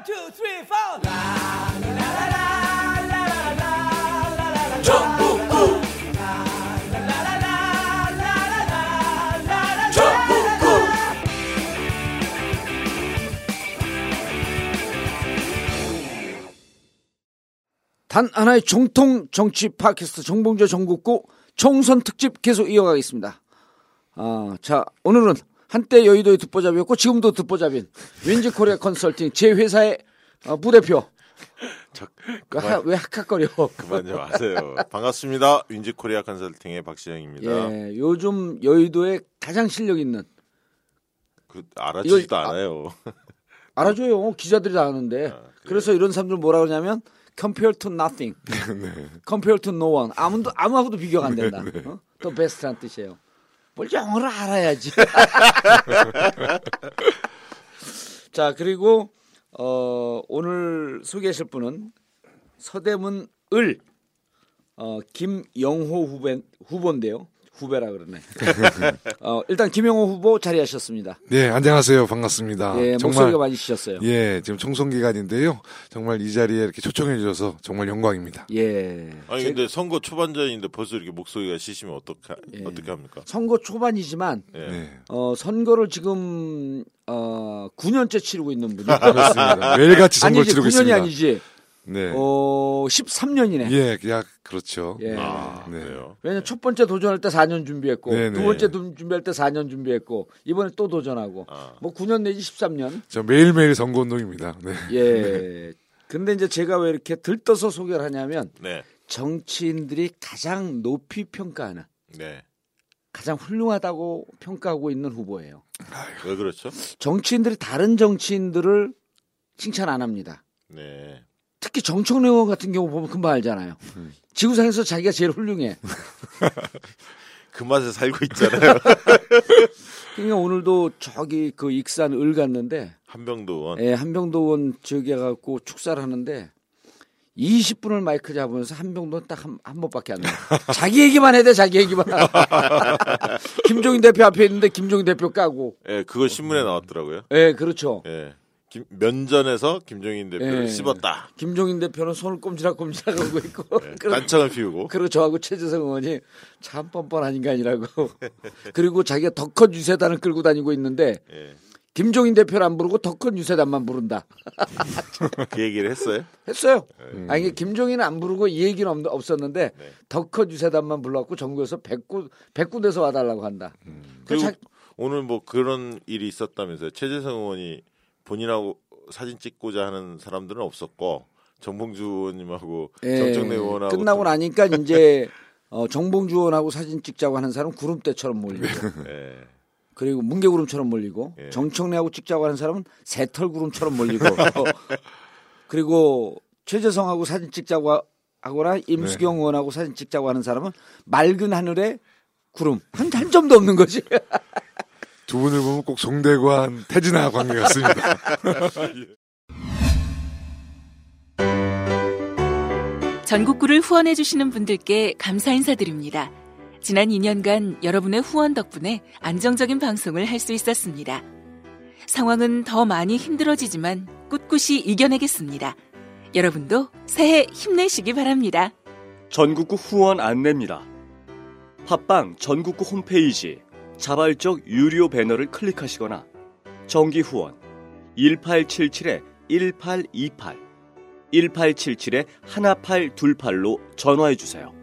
One, two, three, four. 단 하나의 정통 정치 팟캐스트 정봉조 전국구 총선 특집 계속 이어가겠습니다. 아, 자 오늘은 한때 여의도의 듣보잡이었고 지금도 듣보잡인 윈지 코리아 컨설팅 제 회사의 어, 부대표. 저, 왜, 하- 왜 학학거려? 그만 좀 하세요. 반갑습니다. 윈지 코리아 컨설팅의 박시영입니다. 예, 요즘 여의도에 가장 실력 있는 그, 알아주지도 이거- 아- 않아요. 알아줘요 기자들이 다 아는데 그래서 이런 사람들 뭐라 그러냐면 compare to nothing, compare to no one 아무도 아무하고도 비교가 안 된다. 어? 또 베스트란 뜻이에요. 뭘 영어를 알아야지. 자 그리고 어, 오늘 소개하실 분은 서대문 을 어, 김영호 후배 후보인데요. 후배라 그러네. 어, 일단 김영호 후보 자리하셨습니다. 네, 안녕하세요. 반갑습니다. 예, 목소리가 많이 지셨어요. 예, 지금 총선 기간인데요. 정말 이 자리에 이렇게 초청해 주셔서 정말 영광입니다. 예. 아니 제- 근데 선거 초반전인데 벌써 이렇게 목소리가 시시면 어떻게 예. 어떻게 합니까? 선거 초반이지만 예. 네. 어, 선거를 지금 어, 9년째 치르고 있는 분이 그렇습니다. 매일같이 아니지 치르고 9년이 있습니다. 아니지. 네. 어, 13년이네. 예, 야, 그렇죠. 예. 아, 네. 그래요. 왜냐면 첫 번째 도전할 때 4년 준비했고 네네. 두 번째 도- 준비할 때 4년 준비했고 이번에 또 도전하고 아. 뭐 9년 내지 13년. 저 매일매일 선거 운동입니다. 네. 예. 근데 이제 제가 왜 이렇게 들떠서 소개를 하냐면 네. 정치인들이 가장 높이 평가하는 네. 가장 훌륭하다고 평가하고 있는 후보예요. 왜 그렇죠? 정치인들이 다른 정치인들을 칭찬 안 합니다. 네. 특히 정청래 의원 같은 경우 보면 금방 알잖아요. 지구상에서 자기가 제일 훌륭해. 그 맛에 살고 있잖아요. 그러니까 오늘도 저기 그 익산 을 갔는데 한병도 의원. 예, 한병도 의원 저기 가갖고 축사를 하는데 20분을 마이크 잡으면서 한병도는 딱한 한 번밖에 안 나와. 자기 얘기만 해야 돼, 자기 얘기만. 김종인 대표 앞에 있는데 김종인 대표 까고. 예, 그거 신문에 나왔더라고요. 예, 그렇죠. 예. 김, 면전에서 김종인 대표를 예. 씹었다. 김종인 대표는 손을 꼼지락꼼지락 하고 있고. 예. 딴청을 피우고. 그리고 저하고 최재성 의원이 참 뻔뻔한 인간이라고. 그리고 자기가 덕컷 유세단을 끌고 다니고 있는데 예. 김종인 대표를 안 부르고 덕컷 유세단만 부른다. 그 얘기를 했어요. 했어요. 아니 이게 김종인은 안 부르고 이 얘기는 없, 없었는데 네. 덕컷 유세단만 불러갖고 전국에서 100군 100군데서 와달라고 한다. 그 그리고 자- 오늘 뭐 그런 일이 있었다면서요. 최재성 의원이 본인하고 사진 찍고자 하는 사람들은 없었고 정봉주 의원님하고 예, 정청래 의원하고 끝나고 또- 나니까 이제 어, 정봉주 의원하고 사진 찍자고 하는 사람 은 구름대처럼 몰리고 예. 그리고 뭉게구름처럼 몰리고 예. 정청래하고 찍자고 하는 사람은 새털구름처럼 몰리고 그리고 최재성하고 사진 찍자고 하- 하거나 임수경 네. 의원하고 사진 찍자고 하는 사람은 맑은 하늘에 구름 한, 한 점도 없는 거지. 두 분을 보면 꼭 송대관, 태진아 관계 같습니다. 전국구를 후원해 주시는 분들께 감사 인사드립니다. 지난 2년간 여러분의 후원 덕분에 안정적인 방송을 할 수 있었습니다. 상황은 더 많이 힘들어지지만 꿋꿋이 이겨내겠습니다. 여러분도 새해 힘내시기 바랍니다. 전국구 후원 안내입니다. 팟빵 전국구 홈페이지 자발적 유료 배너를 클릭하시거나 정기 후원 1877-1828 1877-1828로 전화해 주세요.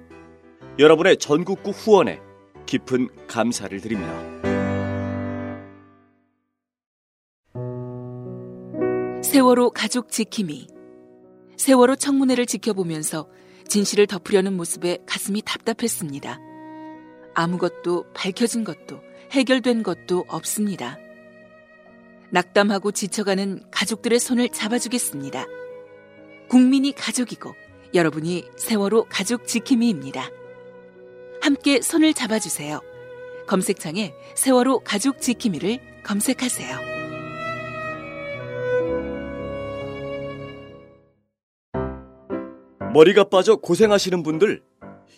여러분의 전국구 후원에 깊은 감사를 드립니다. 세월호 가족 지킴이. 세월호 청문회를 지켜보면서 진실을 덮으려는 모습에 가슴이 답답했습니다. 아무것도 밝혀진 것도 해결된 것도 없습니다. 낙담하고 지쳐가는 가족들의 손을 잡아주겠습니다. 국민이 가족이고 여러분이 세월호 가족 지킴이입니다. 함께 손을 잡아주세요. 검색창에 세월호 가족 지킴이를 검색하세요. 머리가 빠져 고생하시는 분들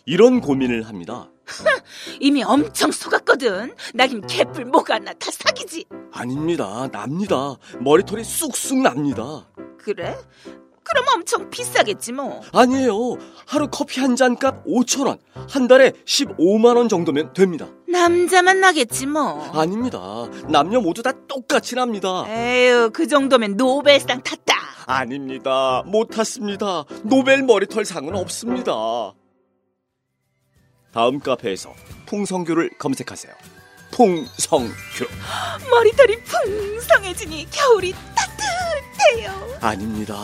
이런 고민을 합니다. 이미 엄청 속았거든. 나긴 개뿔 뭐가 나다 사기지. 아닙니다. 납니다. 머리털이 쑥쑥 납니다. 그래? 그럼 엄청 비싸겠지 뭐. 아니에요. 하루 커피 한 잔 값 5천 원. 한 달에 15만 원 정도면 됩니다. 남자만 나겠지 뭐. 아닙니다. 남녀 모두 다 똑같이 납니다. 에휴, 그 정도면 노벨상 탔다. 아닙니다. 못 탔습니다. 노벨 머리털 상은 없습니다. 다음 카페에서 풍성교를 검색하세요. 풍성교. 머리털이 풍성해지니 겨울이 따뜻해요. 아닙니다.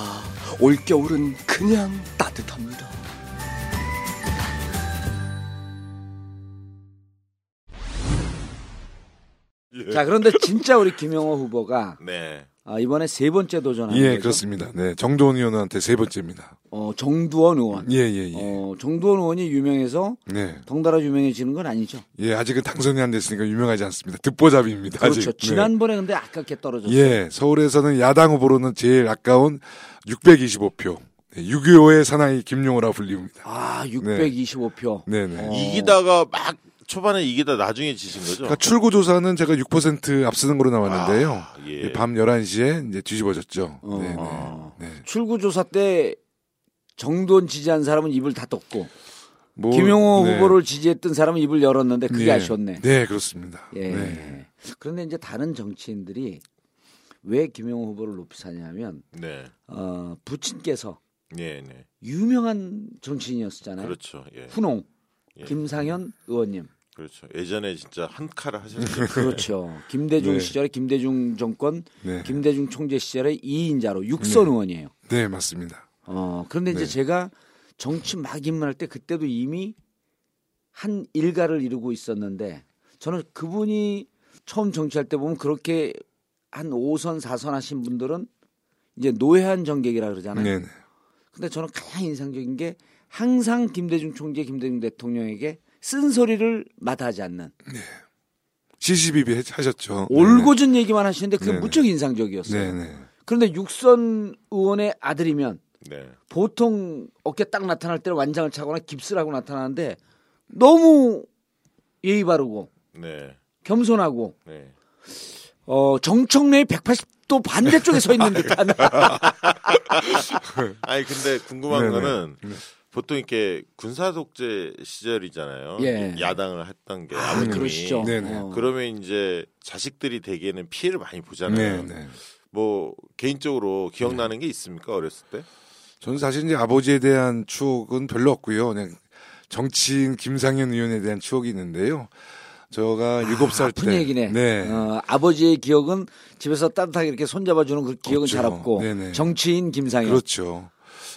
올겨울은 그냥 따뜻합니다. 예. 자 그런데 진짜 우리 김영호 후보가 네. 아, 이번에 세 번째 도전하는 예, 거죠. 그렇습니다. 네, 정도원 의원한테 세 번째입니다. 어, 정두원 의원. 예, 예, 예. 어, 정두원 의원이 유명해서 네. 덩달아 유명해지는 건 아니죠. 예, 아직은 당선이 안 됐으니까 유명하지 않습니다. 듣보잡입니다. 그렇죠. 아직. 네. 지난번에 근데 아깝게 떨어졌어요. 예, 서울에서는 야당 후보로는 제일 아까운 625표. 네, 6.25의 사나이 김용호라 불립니다. 아, 625표. 네네. 어. 이기다가 막 초반에 이기다 나중에 지신 거죠? 그러니까 출구 조사는 제가 6% 앞서는 거로 나왔는데요. 아, 예. 밤 11시에 이제 뒤집어졌죠. 어. 네네. 네. 출구 조사 때 정두원 지지한 사람은 입을 다 떴고 뭐, 김용호 네. 후보를 지지했던 사람은 입을 열었는데 그게 네. 아쉬웠네. 네, 그렇습니다. 예. 네. 그런데 이제 다른 정치인들이 왜 김용호 후보를 높이 사냐면 네. 어, 부친께서 네, 네. 유명한 정치인이었잖아요. 그렇죠. 예. 훈홍 예. 김상현 의원님. 그렇죠. 예전에 진짜 한 칼을 하셨죠. 그렇죠. 김대중 네. 시절에 김대중 정권, 네. 김대중 총재 시절에 2인자로 육선 의원이에요. 네, 맞습니다. 어, 그런데 이제 네. 제가 정치 막 입문할 때 그때도 이미 한 일가를 이루고 있었는데 저는 그분이 처음 정치할 때 보면 그렇게 한 5선, 4선 하신 분들은 이제 노회한 정객이라 그러잖아요. 네, 네. 근데 저는 가장 인상적인 게 항상 김대중 총재, 김대중 대통령에게 쓴소리를 마다하지 않는 시시비비 하셨죠. 올고준 얘기만 하시는데 그게 네네. 무척 인상적이었어요. 네, 네. 그런데 육선 의원의 아들이면 네. 보통 어깨 딱 나타날 때는 완장을 차거나 깁스를 하고 나타나는데 너무 예의 바르고 네. 겸손하고 네. 어 정청래의 180도 반대쪽에 서 있는 듯한 아니 근데 궁금한 네네. 거는 보통 이렇게 군사 독재 시절이잖아요. 예. 야당을 했던 게 아, 아버님이. 그러시죠. 네네. 어. 그러면 이제 자식들이 대개는 피해를 많이 네, 보잖아요. 네. 뭐 개인적으로 기억나는 게 있습니까 어렸을 때? 저는 사실 이제 아버지에 대한 추억은 별로 없고요. 그냥 정치인 김상현 의원에 대한 추억이 있는데요. 저가 일곱 살 때. 아픈 얘기네. 네. 어, 아버지의 기억은 집에서 따뜻하게 이렇게 손잡아주는 그 기억은 없죠. 잘 없고 네네. 정치인 김상현. 그렇죠.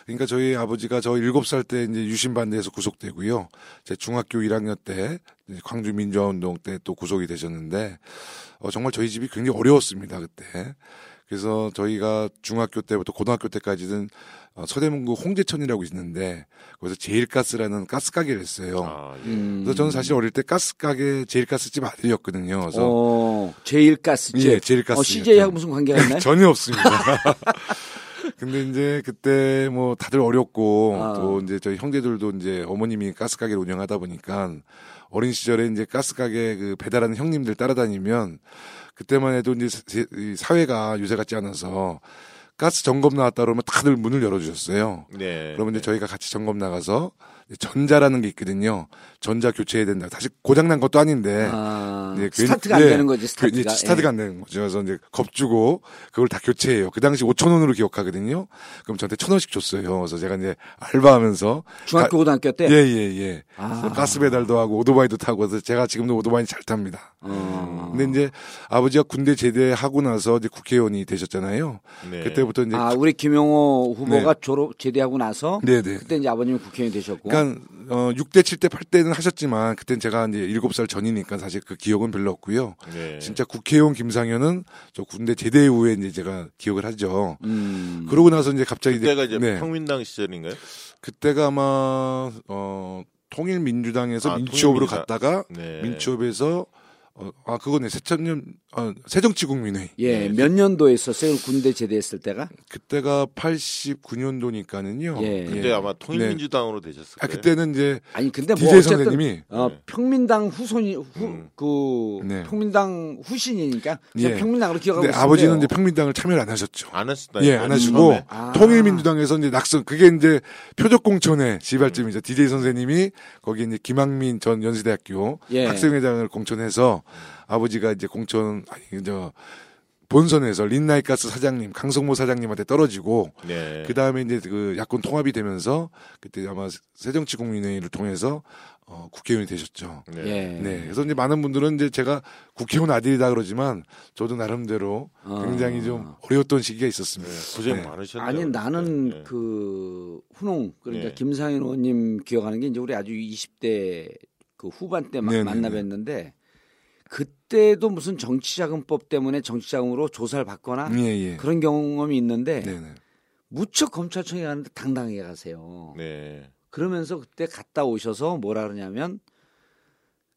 그러니까 저희 아버지가 저 일곱 살 때 이제 유신반대에서 구속되고요. 제 중학교 1학년 때 광주 민주화운동 때 또 구속이 되셨는데 어, 정말 저희 집이 굉장히 어려웠습니다 그때. 그래서 저희가 중학교 때부터 고등학교 때까지는 어, 서대문구 홍제천이라고 있는데 거기서 제일가스라는 가스 가게를 했어요. 아, 예. 음. 그래서 저는 사실 어릴 때 가스 가게 제일가스집 아들이었거든요. 그래서 어, 제일가스집. 예, 제일가스. 어, CJ하고 무슨 관계가 있나요? 전혀 없습니다. 근데 이제 그때 뭐 다들 어렸고 아. 또 이제 저희 형제들도 이제 어머님이 가스 가게를 운영하다 보니까 어린 시절에 이제 가스 가게 그 배달하는 형님들 따라다니면 그때만 해도 이제 사회가 요새 같지 않아서 가스 점검 나왔다 그러면 다들 문을 열어주셨어요. 네. 그러면 이제 저희가 같이 점검 나가서 전자라는 게 있거든요. 전자 교체해야 된다. 사실 고장난 것도 아닌데 아, 네, 괜히- 스타트가 안 예, 되는 거지 그 스타트가. 스타트가 예. 안 되는 거죠. 그래서 이제 겁주고 그걸 다 교체해요. 그 당시 5천 원으로 기억하거든요. 그럼 저한테 천 원씩 줬어요. 그래서 제가 이제 알바하면서 중학교 고등학교 때. 예예 예. 아. 그래서 가스 배달도 하고 오토바이도 타고 그래서 제가 지금도 오토바이 잘 탑니다. 어. 근데 이제 아버지가 군대 제대하고 나서 이제 국회의원이 되셨잖아요. 네. 그때부터 이제 아, 우리 김용호 후보가 네. 졸업 제대하고 나서 네네. 그때 이제 아버님이 국회의원이 되셨고. 그러니까 어 6대 7대 8대는 하셨지만 그땐 제가 이제 7살 전이니까 사실 그 기억은 별로 없고요. 네. 진짜 국회의원 김상현은 저 군대 제대 후에 이제 제가 기억을 하죠. 음. 그러고 나서 이제 갑자기 그때가 이제 네. 평민당 시절인가요? 그때가 아마 어 통일민주당에서 아, 민주업으로 통일민주당. 갔다가 네. 민주업에서 어, 아 그거네 새천년 어, 새정치국민회의. 예, 몇 년도에 있었어요? 군대 제대했을 때가? 그때가 89년도니까는요. 예. 그때 아마 통일민주당으로 되셨을 아, 거예요. 그때는 이제 아니 근데 뭐 DJ 어쨌든 선생님이 어, 네. 평민당 후손이 후, 음. 그 네. 평민당 후신이니까 예. 평민당으로 기억하고 근데 있어요. 아버지는 이제 평민당을 참여를 안 하셨죠. 안 했었다. 예, 안 하시고. 아. 통일민주당에서 이제 낙선 그게 이제 표적공천의 시발점이죠. DJ 선생님이 거기 이제 김학민 전 연세대학교 예. 학생회장을 공천해서 아버지가 이제 공천 아니 저 본선에서 린나이가스 사장님 강성모 사장님한테 떨어지고 네. 그 다음에 이제 그 야권 통합이 되면서 그때 아마 새정치국민회의를 통해서 어, 국회의원이 되셨죠. 네. 예. 네. 그래서 이제 많은 분들은 이제 제가 국회의원 아들이다 그러지만 저도 나름대로 어. 굉장히 좀 어려웠던 시기가 있었습니다. 네, 고생 네. 많으셨네요. 아니 나는 네. 그 훈홍 그러니까 네. 김상현 의원님 기억하는 게 이제 우리 아주 20대 그 후반 때 마- 네네네. 만나 뵀는데 그때도 무슨 정치자금법 때문에 정치자금으로 조사를 받거나 예, 예. 그런 경험이 있는데 네네. 무척 검찰청에 가는데 당당하게 가세요. 네. 그러면서 그때 갔다 오셔서 뭐라 그러냐면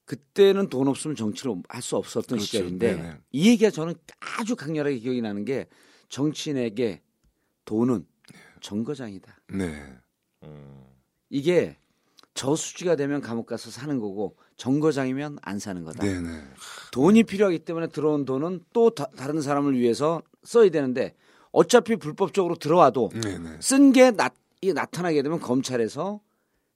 그때는 돈 없으면 정치를 할 수 없었던 그렇죠. 시절인데 네네. 이 얘기가 저는 아주 강렬하게 기억이 나는 게 정치인에게 돈은 정거장이다. 네. 음. 이게 저수지가 되면 감옥 가서 사는 거고 정거장이면 안 사는 거다. 네네. 돈이 필요하기 때문에 들어온 돈은 또 다, 른 사람을 위해서 써야 되는데 어차피 불법적으로 들어와도 네네. 쓴게 나타나게 되면 검찰에서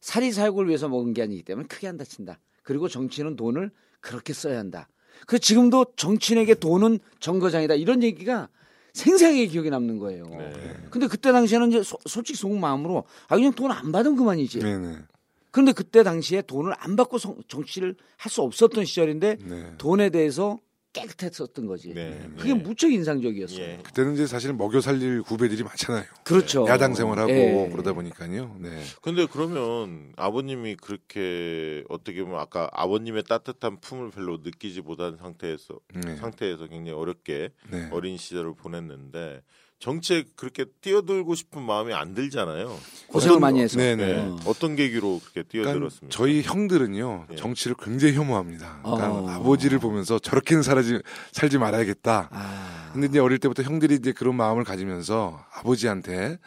사리 사욕을 위해서 먹은 게 아니기 때문에 크게 안 다친다. 그리고 정치인은 돈을 그렇게 써야 한다. 그 지금도 정치인에게 돈은 정거장이다. 이런 얘기가 생생하게 기억에 남는 거예요. 네. 근데 그때 당시에는 이제 소- 솔직히 속은 마음으로 아 그냥 돈 안 받으면 그만이지. 네네. 그런데 그때 당시에 돈을 안 받고 성- 정치를 할 수 없었던 시절인데 네. 돈에 대해서 깨끗했었던 거지. 네. 그게 네. 무척 인상적이었어요. 예. 그때는 이제 사실 먹여 살릴 후배들이 많잖아요. 그렇죠. 야당 생활하고 예. 그러다 보니까요. 네. 근데 그러면 아버님이 그렇게 어떻게 보면 아까 아버님의 따뜻한 품을 별로 느끼지 못한 상태에서 네. 상태에서 굉장히 어렵게 네. 어린 시절을 보냈는데 정치에 그렇게 뛰어들고 싶은 마음이 안 들잖아요. 고생을 많이 해서. 네네. 네. 어. 어떤 계기로 그렇게 그러니까 뛰어들었습니까? 저희 형들은요 예. 정치를 굉장히 혐오합니다. 그러니까 어. 아버지를 보면서 저렇게는 살지 살지 말아야겠다. 아. 근데 이제 어릴 때부터 형들이 이제 그런 마음을 가지면서 아버지한테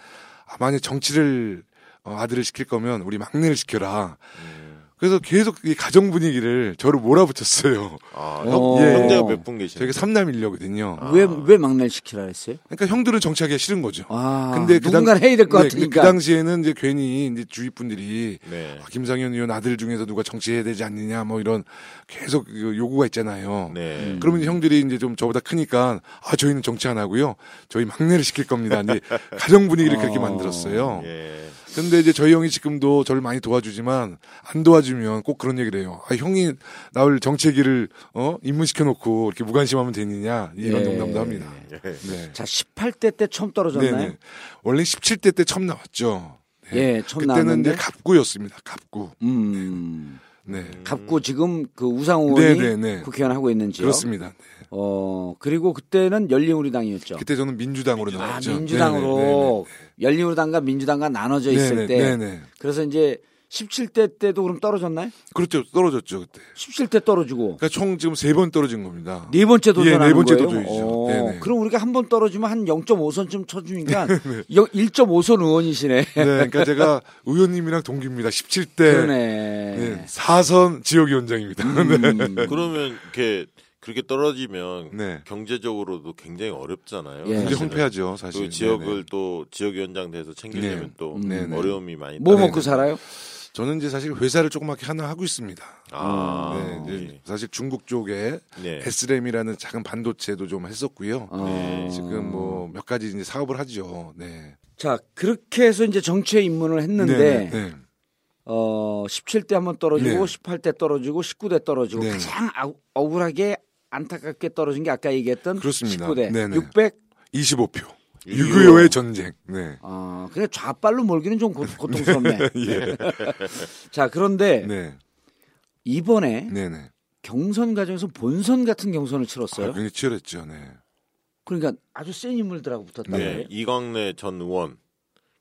아, 만약 정치를 어, 아들을 시킬 거면 우리 막내를 시켜라. 음. 그래서 계속 이 가정 분위기를 저를 몰아붙였어요. 아, 어. 형, 예. 형제가 몇 분 계시나요? 저희가 삼남일녀거든요. 아. 왜, 왜 막내를 시키라 했어요? 그러니까 형들은 정치하기가 싫은 거죠. 아, 근데 그 당- 누군가 해야 될것 네, 같으니까. 그 당시에는 이제 괜히 이제 주위 분들이 네. 아, 김상현 의원 아들 중에서 누가 정치해야 되지 않느냐 뭐 이런 계속 그 요구가 있잖아요. 네. 음. 그러면 이제 형들이 이제 좀 저보다 크니까 아 저희는 정치 안 하고요. 저희 막내를 시킬 겁니다. 이제 가정 분위기를 그렇게 어. 만들었어요. 예. 근데 이제 저희 형이 지금도 저를 많이 도와주지만 안 도와주면 꼭 그런 얘기를 해요. 아 형이 나를 정치의 길을 어 입문시켜 놓고 이렇게 무관심하면 되느냐 이런 예. 농담도 합니다. 예. 네. 자, 18대 때 처음 떨어졌나요? 네네. 원래 17대 때 처음 나왔죠. 네. 예, 처음 그때는 나왔는데. 이제 갑구였습니다. 갑구. 음. 네. 갑구 지금 그 우상 의원이 네네네. 국회의원 하고 있는지요? 그렇습니다. 네. 어, 그리고 그때는 열린우리당이었죠. 그때 저는 민주당으로 아, 나왔죠. 민주당으로 열린우리당과 민주당과 나눠져 있을 네네, 때 네네. 그래서 이제 17대 때도 그럼 떨어졌나요? 그렇죠. 떨어졌죠 그때. 17대 떨어지고 그러니까 총 지금 세 번 떨어진 겁니다. 네 번째 도전하는 예, 네 번째 거예요. 도전이죠. 어, 네네. 그럼 우리가 한 번 떨어지면 한 0.5선쯤 쳐주니까 1.5선 의원이시네. 네, 그러니까 제가 의원님이랑 동기입니다. 17대 그러네. 네, 4선 지역위원장입니다. 음. 그러면 이렇게 그렇게 떨어지면 네. 경제적으로도 굉장히 어렵잖아요. 예. 굉장히. 황폐하죠, 사실. 그 지역을 네네. 또 지역위원장 돼서 챙기려면 네. 또 음. 어려움이 많이. 뭐 먹고 살아요? 저는 이제 사실 회사를 조그맣게 하나 하고 있습니다. 아, 네, 이제 사실 중국 쪽에 네. S램이라는 작은 반도체도 좀 했었고요. 어. 네, 지금 뭐 몇 가지 이제 사업을 하죠. 네. 자 그렇게 해서 이제 정치에 입문을 했는데 네, 네. 어 17대 한번 떨어지고 네. 18대 떨어지고 19대 떨어지고 네. 가장 아- 억울하게 안타깝게 떨어진 게 아까 얘기했던 그렇습니다. 19대 네네. 600 25표. 6.25. 6.25의 전쟁. 네. 어, 그냥 좌빨로 몰기는 좀 고, 고통스럽네. 예. 자, 그런데 네. 이번에 네, 네. 경선 과정에서 본선 같은 경선을 아, 치렀어요. 굉장히 치열했죠. 네. 그러니까 아주 센 인물들하고 붙었단 네. 이광래 전 의원.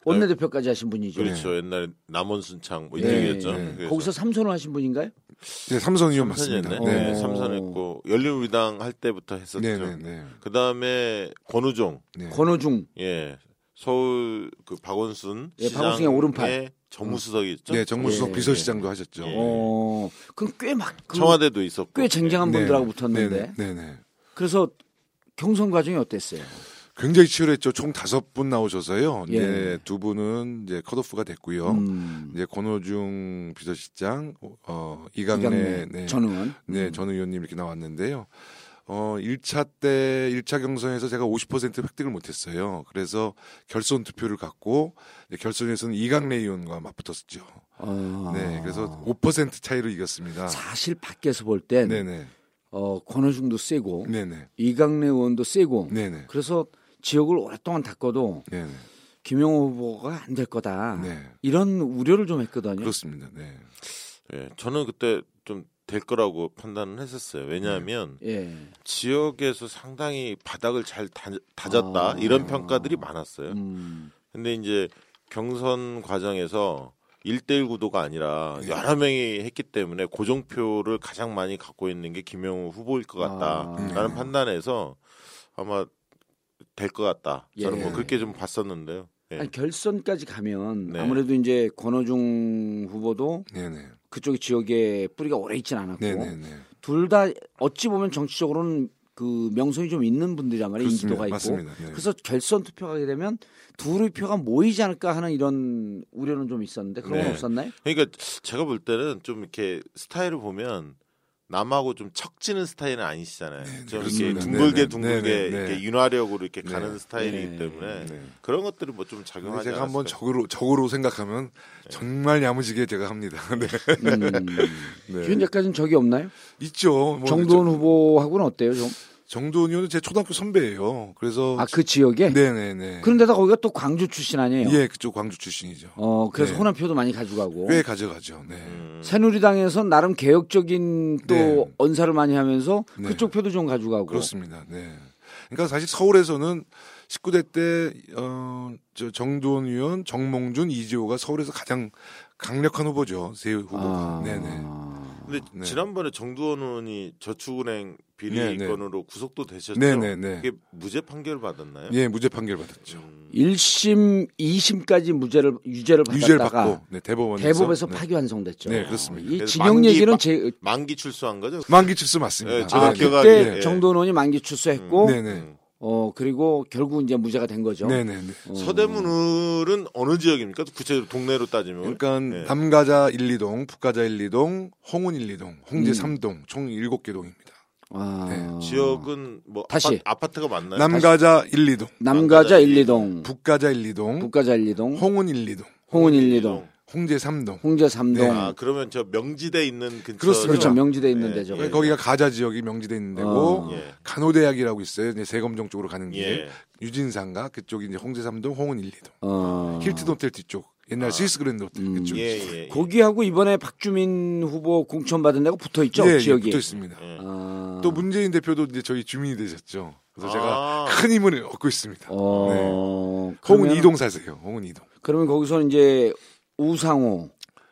원내대표까지 하신 분이죠. 그렇죠. 옛날에 남원순창 뭐 네. 이쪽이었죠. 네. 그래서 거기서 삼선을 하신 분인가요? 네, 삼선 의원 맞습니다. 네, 어. 삼선했고 열린우리당 할 때부터 했었죠. 네, 네, 네. 그 다음에 권우종, 네. 권호중 예, 서울 그 박원순 예, 박원순의 오른팔. 시장의 정무수석이었죠. 네, 정무수석 예, 비서실장도 하셨죠. 예. 어, 그럼 꽤막 그, 청와대도 있었고. 꽤 쟁쟁한 네. 분들하고 붙었는데. 네, 네, 네. 그래서 경선 과정이 어땠어요? 굉장히 치열했죠. 총 다섯 분 나오셔서요. 예. 네, 두 분은 이제 컷오프가 됐고요. 음, 이제 권호중 비서실장, 어, 이강래, 이강래 네, 전 의원. 네, 전 의원님 이렇게 나왔는데요. 어, 1차 때, 1차 경선에서 제가 50% 획득을 못했어요. 그래서 결선 투표를 갖고, 결선에서는 이강래 의원과 맞붙었죠. 어, 네, 그래서 5% 차이로 이겼습니다. 사실 밖에서 볼 땐 네네. 어, 권호중도 세고 네네. 이강래 의원도 세고 네네. 그래서 지역을 오랫동안 닦아도 네네. 김용호 후보가 안 될 거다. 네. 이런 우려를 좀 했거든요. 그렇습니다. 네. 예, 저는 그때 좀 될 거라고 판단을 했었어요. 왜냐하면 예. 지역에서 상당히 바닥을 잘 다, 다졌다 아. 이런 평가들이 많았어요. 음, 근데 이제 경선 과정에서 1대1 구도가 아니라 네. 여러 명이 했기 때문에 고정표를 가장 많이 갖고 있는 게 김영우 후보일 것 같다라는 아. 판단에서 아마 될 것 같다. 저는 예. 뭐 그렇게 좀 봤었는데요. 예. 아니, 결선까지 가면 네. 아무래도 이제 권호중 후보도 네네. 그쪽 지역에 뿌리가 오래 있진 않았고 네네네. 둘다 어찌 보면 정치적으로는 그 명성이 좀 있는 분들이란 말이에요. 인지도가 있고. 맞습니다. 네. 그래서 결선 투표 가게 되면 둘의 표가 모이지 않을까 하는 이런 우려는 좀 있었는데 그런 건 네. 없었나요? 그러니까 제가 볼 때는 좀 이렇게 스타일을 보면 남하고 좀 척지는 스타일은 아니시잖아요. 좀 이렇게 네, 그렇습니다. 둥글게 네네. 둥글게 네네. 이렇게 네. 윤활력으로 이렇게 네. 가는 스타일이기 네. 때문에 네. 그런 것들이 뭐좀 작용하지 제가 한번 않았을까. 적으로 적으로 생각하면 정말 야무지게 제가 합니다. 네. 음. 네. 현재까지는 적이 없나요? 있죠. 뭐 정도원 후보하고는 어때요, 좀? 정도원 의원은 제 초등학교 선배예요. 그래서 아, 그 지역에? 네네네. 그런데다 거기가 또 광주 출신 아니에요? 예, 그쪽 광주 출신이죠. 어, 그래서 네. 호남표도 많이 가져가고. 꽤 가져가죠. 네. 음. 새누리당에서 나름 개혁적인 또 네. 언사를 많이 하면서 네. 그쪽 표도 좀 가져가고. 그렇습니다. 네. 그러니까 사실 서울에서는 19대 때, 어, 저 정두원 의원, 정몽준, 이지호가 서울에서 가장 강력한 후보죠. 세 후보가. 아. 네네. 근데 네. 지난번에 정두원 의원이 저축은행 비리 네, 네. 건으로 구속도 되셨죠. 네네네. 그게 무죄 판결 받았나요? 예, 무죄 판결 받았죠. 음, 1심, 2심까지 무죄를 유죄를 받았다가 유죄를 받고, 네, 대법원에서. 대법에서 네. 파기환송됐죠. 네, 그렇습니다. 이 징역 만기- 얘기는 마- 제 만기 출소한 거죠? 만기 출소 맞습니다. 네, 아, 기억- 그때 예. 정도원이 만기 출소했고 네네. 음. 어 그리고 결국 이제 무죄가 된 거죠. 네네네. 어. 서대문을은 어느 지역입니까? 구체적으로 동네로 따지면. 그러니까 네. 남가자 1, 2동, 북가자 1, 2동, 홍은 1, 2동, 홍제 음. 3동, 총 7개 동입니다. 아, 네. 지역은 뭐 다시. 아파트, 가 많나요? 남가자 1, 2동, 남가자 1, 2동, 북가자 1, 2동, 북가자 1, 2동, 홍은 1, 2동, 홍은 1, 2동, 홍제 3동. 홍제 3동. 네. 아 그러면 저 명지대 있는 근처 그렇습니다. 그렇죠. 명지대 있는 네, 데죠. 예. 거기가 가자 지역이 명지돼 있는 데고 어. 예. 간호대학이라고 있어요. 이제 세검정 쪽으로 가는 길. 예. 유진산가 그쪽이 이제 홍제 3동, 홍은 1, 2동. 어. 힐튼 호텔 뒤쪽. 옛날 스위스 그랜드 호텔 음. 그쪽. 예, 예. 예. 거기하고 이번에 박주민 후보 공천 받은 데가 붙어 있죠. 예, 예, 지역이. 붙어 있습니다. 예. 아. 또 문재인 대표도 이제 저희 주민이 되셨죠. 그래서 제가 아. 큰 힘을 얻고 있습니다. 어. 홍은 그러면- 2동 사세요. 홍은 2동. 그러면 거기서 이제 우상호,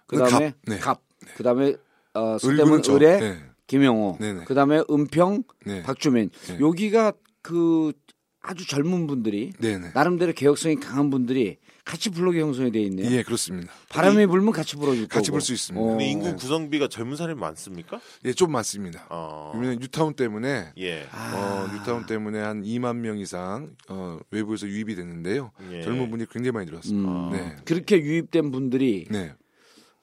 그다음에 갑, 네. 갑, 그다음에 어, 서대문 저. 의뢰 네. 김영호, 네네. 그다음에 은평 네. 박주민. 네. 여기가 그 아주 젊은 분들이 네네. 나름대로 개혁성이 강한 분들이 같이 불러기 형성이 돼 있네요. 예, 그렇습니다. 바람이 불면 같이 불어줄 같이 거고. 불수 있습니다. 어. 근데 인구 구성비가 젊은 사람이 많습니까? 예, 좀 많습니다. 아. 왜냐면 뉴타운 때문에 예. 아. 어, 뉴타운 때문에 한 2만 명 이상 어, 외부에서 유입이 됐는데요. 예. 젊은 분이 굉장히 많이 들었습니다. 음. 네. 그렇게 유입된 분들이 네.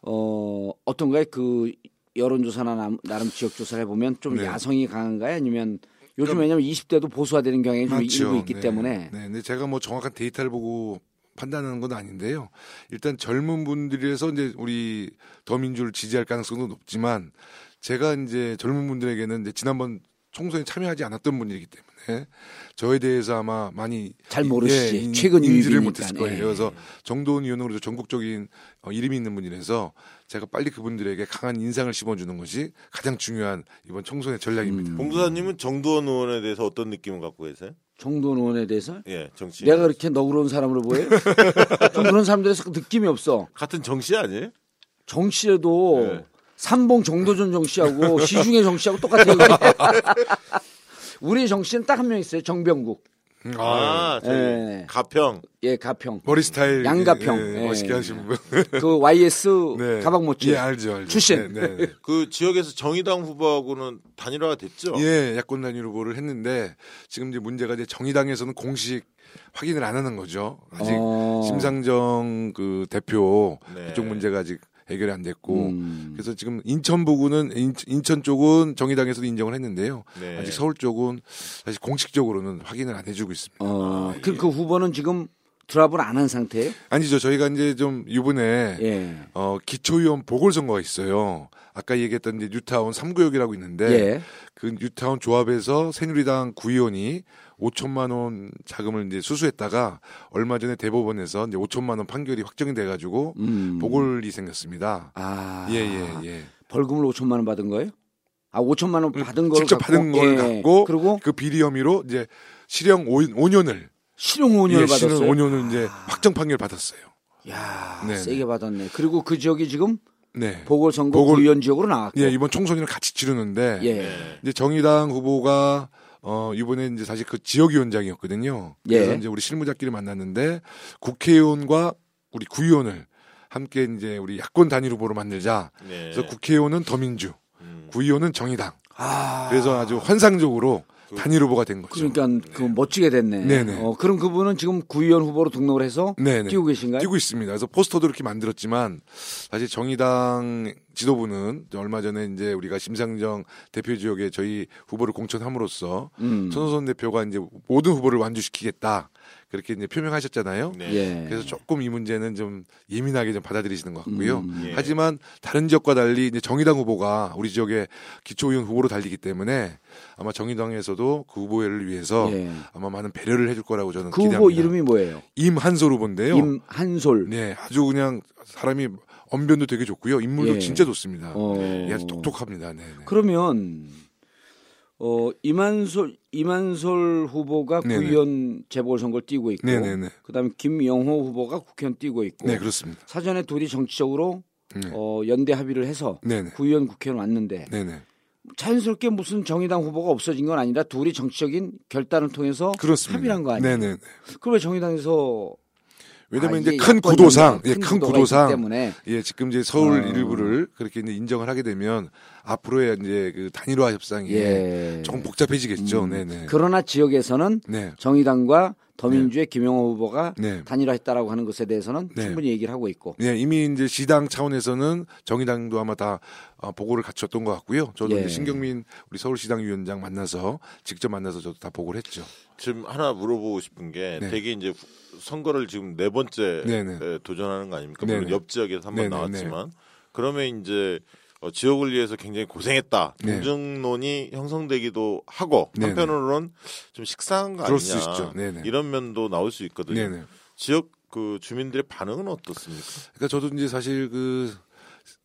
어 어떤가요? 그 여론조사나 남- 나름 지역조사를 해보면 좀 네. 야성이 강한가요? 아니면 요즘 왜냐면 20대도 보수화되는 경향이 좀 일부 있기 네. 때문에 네. 근데 제가 뭐 정확한 데이터를 보고 판단하는 건 아닌데요. 일단 젊은 분들에서 이제 우리 더민주를 지지할 가능성도 높지만 제가 이제 젊은 분들에게는 이제 지난번 총선에 참여하지 않았던 분이기 때문에 저에 대해서 아마 많이 잘 모르시지. 예, 인- 최근 인지를 유입이니까. 못했을 거예요. 예. 그래서 정도원 의원으로 전국적인 어, 이름이 있는 분이라서 제가 빨리 그분들에게 강한 인상을 심어주는 것이 가장 중요한 이번 총선의 전략입니다. 음. 봉수사님은 정두원 의원에 대해서 어떤 느낌을 갖고 계세요? 정도원 의원에 대해서 예, 정치. 내가 그렇게 너그러운 사람으로 보여요? 좀 그런 사람들에서 느낌이 없어. 같은 정씨 아니에요? 정치에도 네. 삼봉 정도전 정 씨하고 시중의 정 씨하고 똑같아요. 우리 정 씨는 딱 한 명 있어요. 정병국. 음, 아, 예. 가평. 예, 가평. 머리 스타일 양가평. 예, 예. 멋있게 하시는 분. 그 YS 네. 가방 못지 예, 알죠, 알죠. 출신. 네, 네. 그 지역에서 정의당 후보하고는 단일화가 됐죠. 예, 야권 단일 후보를 했는데 지금 이제 문제가 이제 정의당에서는 공식 확인을 안 하는 거죠. 아직 어. 심상정 그 대표 네. 그쪽 문제가 아직 해결이 안 됐고 음. 그래서 지금 인천 부구는 인, 인천 쪽은 정의당에서도 인정을 했는데요. 네. 아직 서울 쪽은 사실 공식적으로는 확인을 안 해주고 있습니다. 어, 그, 그 후보는 지금 드랍을 안 한 상태예요? 아니죠. 저희가 이제 좀 이번에 예. 어, 기초의원 보궐선거가 있어요. 아까 얘기했던 이제 뉴타운 3구역이라고 있는데 예. 그 뉴타운 조합에서 새누리당 구의원이 5천만 원 자금을 이제 수수했다가 얼마 전에 대법원에서 이제 5천만 원 판결이 확정이 돼가지고 음. 보궐이 생겼습니다. 아. 예 예 예. 벌금을 5천만 원 받은 거예요? 아, 5천만 원 받은 걸 직접 갖고, 받은 걸 예. 갖고 그리고 그 비리 혐의로 이제 실형 5, 5년을 실형 5년을 예, 실형 받았어요. 5년을 이제 확정 판결 받았어요. 야, 네, 세게 받았네. 그리고 그 지역이 지금 네. 보궐선거 보궐- 구의원 지역으로 나왔고. 예, 이번 총선이랑 같이 치르는데 예. 네. 이제 정의당 후보가 어 이번에 이제 사실 그 지역위원장이었거든요. 그래서 예. 이제 우리 실무자끼리 만났는데 국회의원과 우리 구의원을 함께 이제 우리 야권 단일 후보로 만들자. 네. 그래서 국회의원은 더민주, 음. 구의원은 정의당. 아. 그래서 아주 환상적으로 단일 후보가 된 거죠. 그러니까 그 멋지게 됐네. 네네. 어, 그럼 그분은 지금 구의원 후보로 등록을 해서 네네. 뛰고 계신가요? 뛰고 있습니다. 그래서 포스터도 이렇게 만들었지만 사실 정의당 지도부는 얼마 전에 이제 우리가 심상정 대표 지역에 저희 후보를 공천함으로써 음. 천호선 대표가 이제 모든 후보를 완주시키겠다 그렇게 이제 표명하셨잖아요. 네. 예. 그래서 조금 이 문제는 좀 예민하게 좀 받아들이시는 것 같고요. 음. 예. 하지만 다른 지역과 달리 이제 정의당 후보가 우리 지역에 기초의원 후보로 달리기 때문에 아마 정의당에서도 그 후보를 위해서 예. 아마 많은 배려를 해줄 거라고 저는 그 기대합니다. 후보 이름이 뭐예요? 임한솔 후보인데요. 임한솔. 네, 아주 그냥 사람이 언변도 되게 좋고요. 인물도 예. 진짜 좋습니다. 어. 예, 아주 똑똑합니다. 네, 네. 그러면 어 이만솔 이만솔 후보가 네네. 구의원 재보궐선거를 뛰고 있고, 네네네. 그다음에 김영호 후보가 국회의원 뛰고 있고, 네, 그렇습니다. 사전에 둘이 정치적으로 네. 어, 연대 합의를 해서 네네. 구의원 국회의원 왔는데 네네. 자연스럽게 무슨 정의당 후보가 없어진 건 아니라 둘이 정치적인 결단을 통해서 그렇습니다. 합의를 한거 아니에요? 네네. 그럼 왜 정의당에서 왜냐면 아, 이제 큰 구도상, 예, 큰 구도상, 때문에 예, 지금 이제 서울 어. 일부를 그렇게 이제 인정을 하게 되면 앞으로의 이제 그 단일화 협상이 예. 조금 복잡해지겠죠. 음. 네네. 그러나 지역에서는 네. 정의당과 더민주의 김영호 후보가 네. 단일화했다라고 하는 것에 대해서는 네. 충분히 얘기를 하고 있고 네, 이미 이제 시당 차원에서는 정의당도 아마 다 어, 보고를 갖췄던 것 같고요. 저도 예. 신경민 우리 서울시당 위원장 만나서 직접 만나서 저도 다 보고를 했죠. 지금 하나 물어보고 싶은 게 네. 되게 이제 후- 선거를 지금 네 번째 네네. 에, 도전하는 거 아닙니까? 물론 네네. 옆 지역에서 한번 네네, 나왔지만 그러면 이제 어, 지역을 위해서 굉장히 고생했다. 네. 공정론이 형성되기도 하고 네네. 한편으로는 좀 식상한 거 그럴 아니냐. 수 있죠. 네네. 이런 면도 나올 수 있거든요. 네네. 지역 그 주민들의 반응은 어떻습니까? 그러니까 저도 이제 사실 그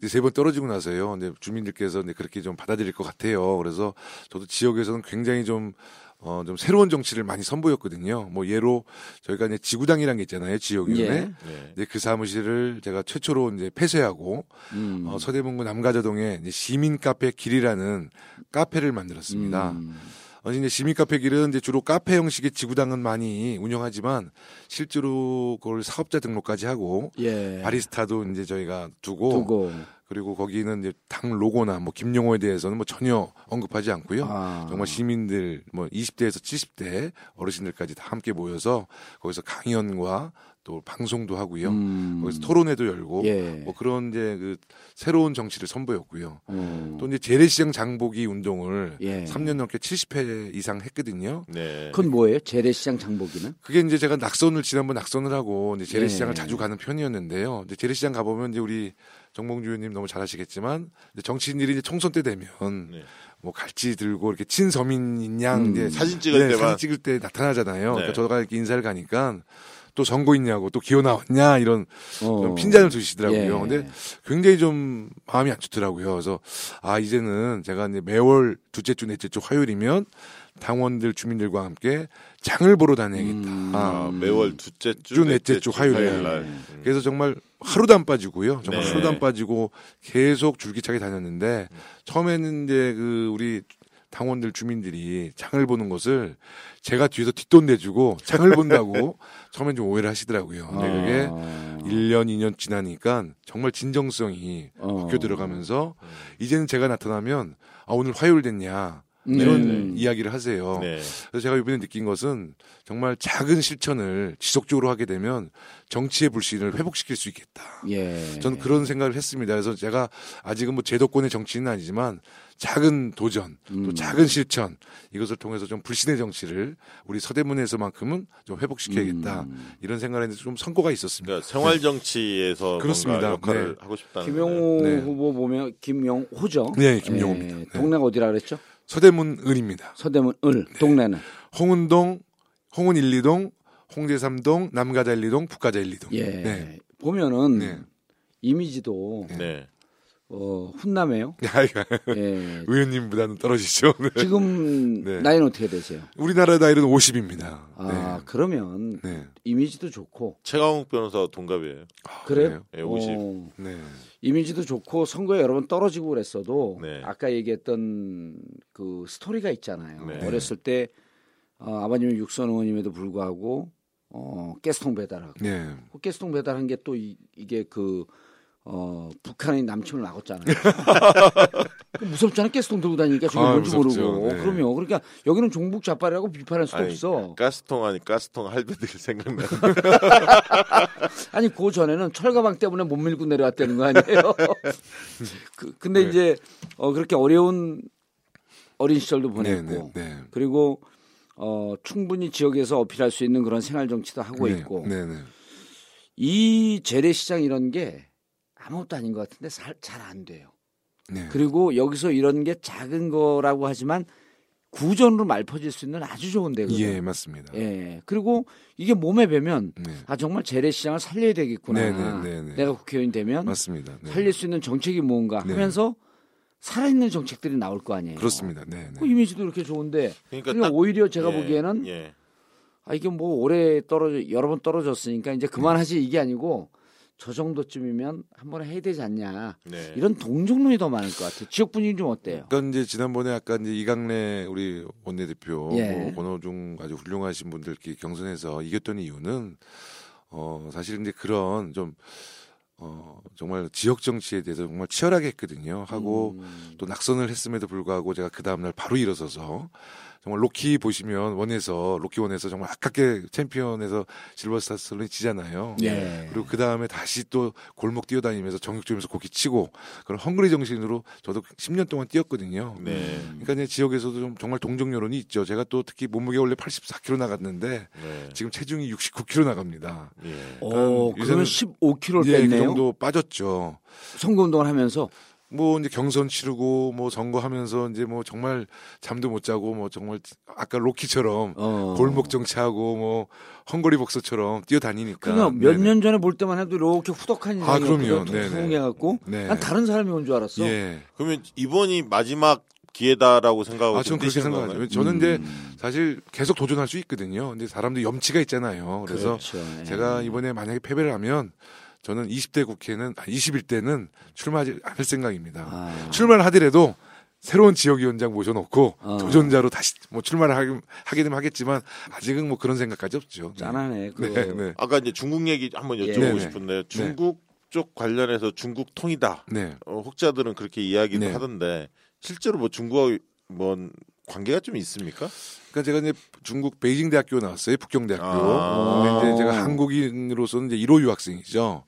세번 떨어지고 나서요. 근데 주민들께서 이제 그렇게 좀 받아들일 것 같아요. 그래서 저도 지역에서는 굉장히 좀 어, 좀 새로운 정치를 많이 선보였거든요. 뭐 예로 저희가 이제 지구당이라는 게 있잖아요. 지역위원회. 예. 네. 이제 그 사무실을 제가 최초로 이제 폐쇄하고 음. 어, 서대문구 남가자동에 이제 시민 카페 길이라는 카페를 만들었습니다. 음. 어, 이제 시민 카페 길은 이제 주로 카페 형식의 지구당은 많이 운영하지만 실제로 그걸 사업자 등록까지 하고 예. 바리스타도 이제 저희가 두고, 두고 그리고 거기는 이제 당 로고나 뭐 김용호에 대해서는 뭐 전혀 언급하지 않고요. 아. 정말 시민들 뭐 20대에서 70대 어르신들까지 다 함께 모여서 거기서 강연과 또 방송도 하고요. 음. 거기서 토론회도 열고 예. 뭐 그런 이제 그 새로운 정치를 선보였고요. 어. 또 이제 재래시장 장보기 운동을 예. 3년 넘게 70회 이상 했거든요. 네. 그건 뭐예요? 재래시장 장보기는? 그게 이제 제가 낙선을 지난번 낙선을 하고 이제 재래시장을 예. 자주 가는 편이었는데요. 이제 재래시장 가보면 이제 우리 정봉주 의원님 너무 잘하시겠지만 정치인들이 이제 총선 때 되면 네. 뭐 갈지 들고 이렇게 친서민인 양 음. 이제 사진 찍을 네, 때만. 사진 찍을 때 나타나잖아요. 네. 그러니까 저가 이렇게 인사를 가니까 또 선거 있냐고 또 기호 나왔냐 이런 어. 좀 핀잔을 두시더라고요. 예. 근데 굉장히 좀 마음이 안 좋더라고요. 그래서 아 이제는 제가 이제 매월 둘째 주 넷째 주 화요일이면 당원들 주민들과 함께 장을 보러 다녀야겠다. 아, 매월 둘째 주, 주, 넷째 주 화요일 날. 날. 음. 그래서 정말 하루도 안 빠지고요. 정말 네. 하루도 안 빠지고 계속 줄기차게 다녔는데 처음에는 이제 그 우리 당원들 주민들이 장을 보는 것을 제가 뒤에서 뒷돈 내주고 장을 본다고 처음엔 좀 오해를 하시더라고요. 근데 그게 아. 1년, 2년 지나니까 정말 진정성이 어. 바뀌어 들어가면서 이제는 제가 나타나면 아, 오늘 화요일 됐냐. 이런 음. 이야기를 하세요. 네. 그래서 제가 이번에 느낀 것은 정말 작은 실천을 지속적으로 하게 되면 정치의 불신을 회복시킬 수 있겠다. 예. 저는 그런 생각을 했습니다. 그래서 제가 아직은 뭐 제도권의 정치는 아니지만 작은 도전, 또 음. 작은 실천 이것을 통해서 좀 불신의 정치를 우리 서대문에서만큼은 좀 회복시켜야겠다. 음. 이런 생각을 했는데 좀 선거가 있었습니다. 그러니까 생활 정치에서 그렇습니다. 역할을 네. 하고 싶다는 김영호 네. 후보 보면 김영호죠. 네, 김영호입니다. 예, 네. 동네가 어디라 그랬죠? 서대문 을입니다. 서대문 을 동네는 홍은동, 홍은 1, 2동, 홍대 3동, 남가자 1, 2동, 북가자 1, 2동. 예 네. 보면은 네. 이미지도 네. 어, 훈남해요. 아이고, 예. 의원님보다는 떨어지죠. 네. 지금 네. 나이는 어떻게 되세요? 우리나라 나이는 50입니다. 아 그러면 네. 네. 이미지도 좋고 최강욱 변호사 동갑이에요. 그래요? 예, 50. 어, 네. 이미지도 좋고 선거에 여러 번 떨어지고 그랬어도 네. 아까 얘기했던 그 스토리가 있잖아요. 네. 어렸을 때 어, 아버님은 육선 의원님에도 불구하고 어, 가스통 배달하고 네. 그 가스통 배달한 게 또 이게 그 어, 북한의 남침을 막았잖아요. 그 무섭잖아. 가스통 들고 다니니까 저게 아, 뭔지 무섭죠. 모르고. 네. 그럼요. 그러니까 여기는 종북 좌빨이라고 비판할 수도 아니, 없어. 가스통 아니 가스통 할배들 생각나. 아니 그 전에는 철가방 때문에 못 밀고 내려왔다는 거 아니에요? 그, 근데 네. 이제 어 그렇게 어려운 어린 시절도 네, 보냈고 네, 네. 그리고 어 충분히 지역에서 어필할 수 있는 그런 생활 정치도 하고 네, 있고 네, 네. 이 재래시장 이런 게 아무것도 아닌 것 같은데 잘 안 돼요. 네. 그리고 여기서 이런 게 작은 거라고 하지만 구전으로 말퍼질 수 있는 아주 좋은 데거든요. 예, 맞습니다. 예. 그리고 이게 몸에 배면 네. 아 정말 재래 시장을 살려야 되겠구나. 네, 네, 네, 네. 내가 국회의원 되면 맞습니다. 네. 살릴 수 있는 정책이 뭔가 네. 하면서 살아있는 정책들이 나올 거 아니에요. 그렇습니다. 네, 그 네. 이미지도 이렇게 좋은데 그러니까 그러니까 딱- 오히려 제가 예, 보기에는 예. 아 이게 뭐 오래 떨어져 여러 번 떨어졌으니까 이제 그만하지 이게 아니고 저 정도쯤이면 한 번에 해야 되지 않냐 네. 이런 동정론이 더 많을 것 같아요. 지역 분위기 좀 어때요? 그러니까 이제 지난번에 아까 이제 이강래 우리 원내대표 예. 뭐 권호중 아주 훌륭하신 분들께 경선에서 이겼던 이유는 어 사실 이제 그런 좀 어, 정말 지역 정치에 대해서 정말 치열하게 했거든요. 하고 음. 또 낙선을 했음에도 불구하고 제가 그 다음날 바로 일어서서 정말 로키 보시면 원에서 로키 원에서 정말 아깝게 챔피언에서 실버스타스를 지잖아요. 예. 그리고 그 다음에 다시 또 골목 뛰어다니면서 정육점에서 고기 치고 그런 헝그리 정신으로 저도 10년 동안 뛰었거든요. 네. 그러니까 이제 지역에서도 좀 정말 동정 여론이 있죠. 제가 또 특히 몸무게 원래 84kg 나갔는데 네. 지금 체중이 69kg 나갑니다. 예. 오, 그러면 요새는- 15kg 예, 그 뺐네요. 정도 빠졌죠. 선거 운동을 하면서 뭐 이제 경선 치르고 뭐 선거하면서 이제 뭐 정말 잠도 못 자고 뭐 정말 아까 로키처럼 어. 골목 정치하고 뭐 헝거리 복서처럼 뛰어다니니까. 그냥 몇 네네. 년 전에 볼 때만 해도 이렇게 후덕한 아, 그럼요. 통통해갖고 네. 난 다른 사람이 온 줄 알았어. 예. 그러면 이번이 마지막 기회다라고 생각하고 아, 저는 그렇게 생각하죠. 건가요? 저는 이제 음. 사실 계속 도전할 수 있거든요. 근데 사람도 염치가 있잖아요. 그래서 그렇죠. 예. 제가 이번에 만약에 패배를 하면 저는 20대 국회는 아, 21대는 출마하지 않을 생각입니다. 아. 출마를 하더라도 새로운 지역위원장 모셔놓고 어. 도전자로 다시 뭐 출마를 하게, 하게 되면 하겠지만 아직은 뭐 그런 생각까지 없죠. 짠하네. 그 네, 네, 아까 이제 중국 얘기 한번 여쭤보고 예. 싶은데 중국 쪽 관련해서 중국 통이다. 네. 어, 혹자들은 그렇게 이야기도 네. 하던데 실제로 뭐 중국하고 뭔 관계가 좀 있습니까? 그러니까 제가 이제 중국 베이징 대학교 나왔어요. 북경대학교. 아. 근데 이제 제가 한국인으로서는 이제 1호 유학생이죠.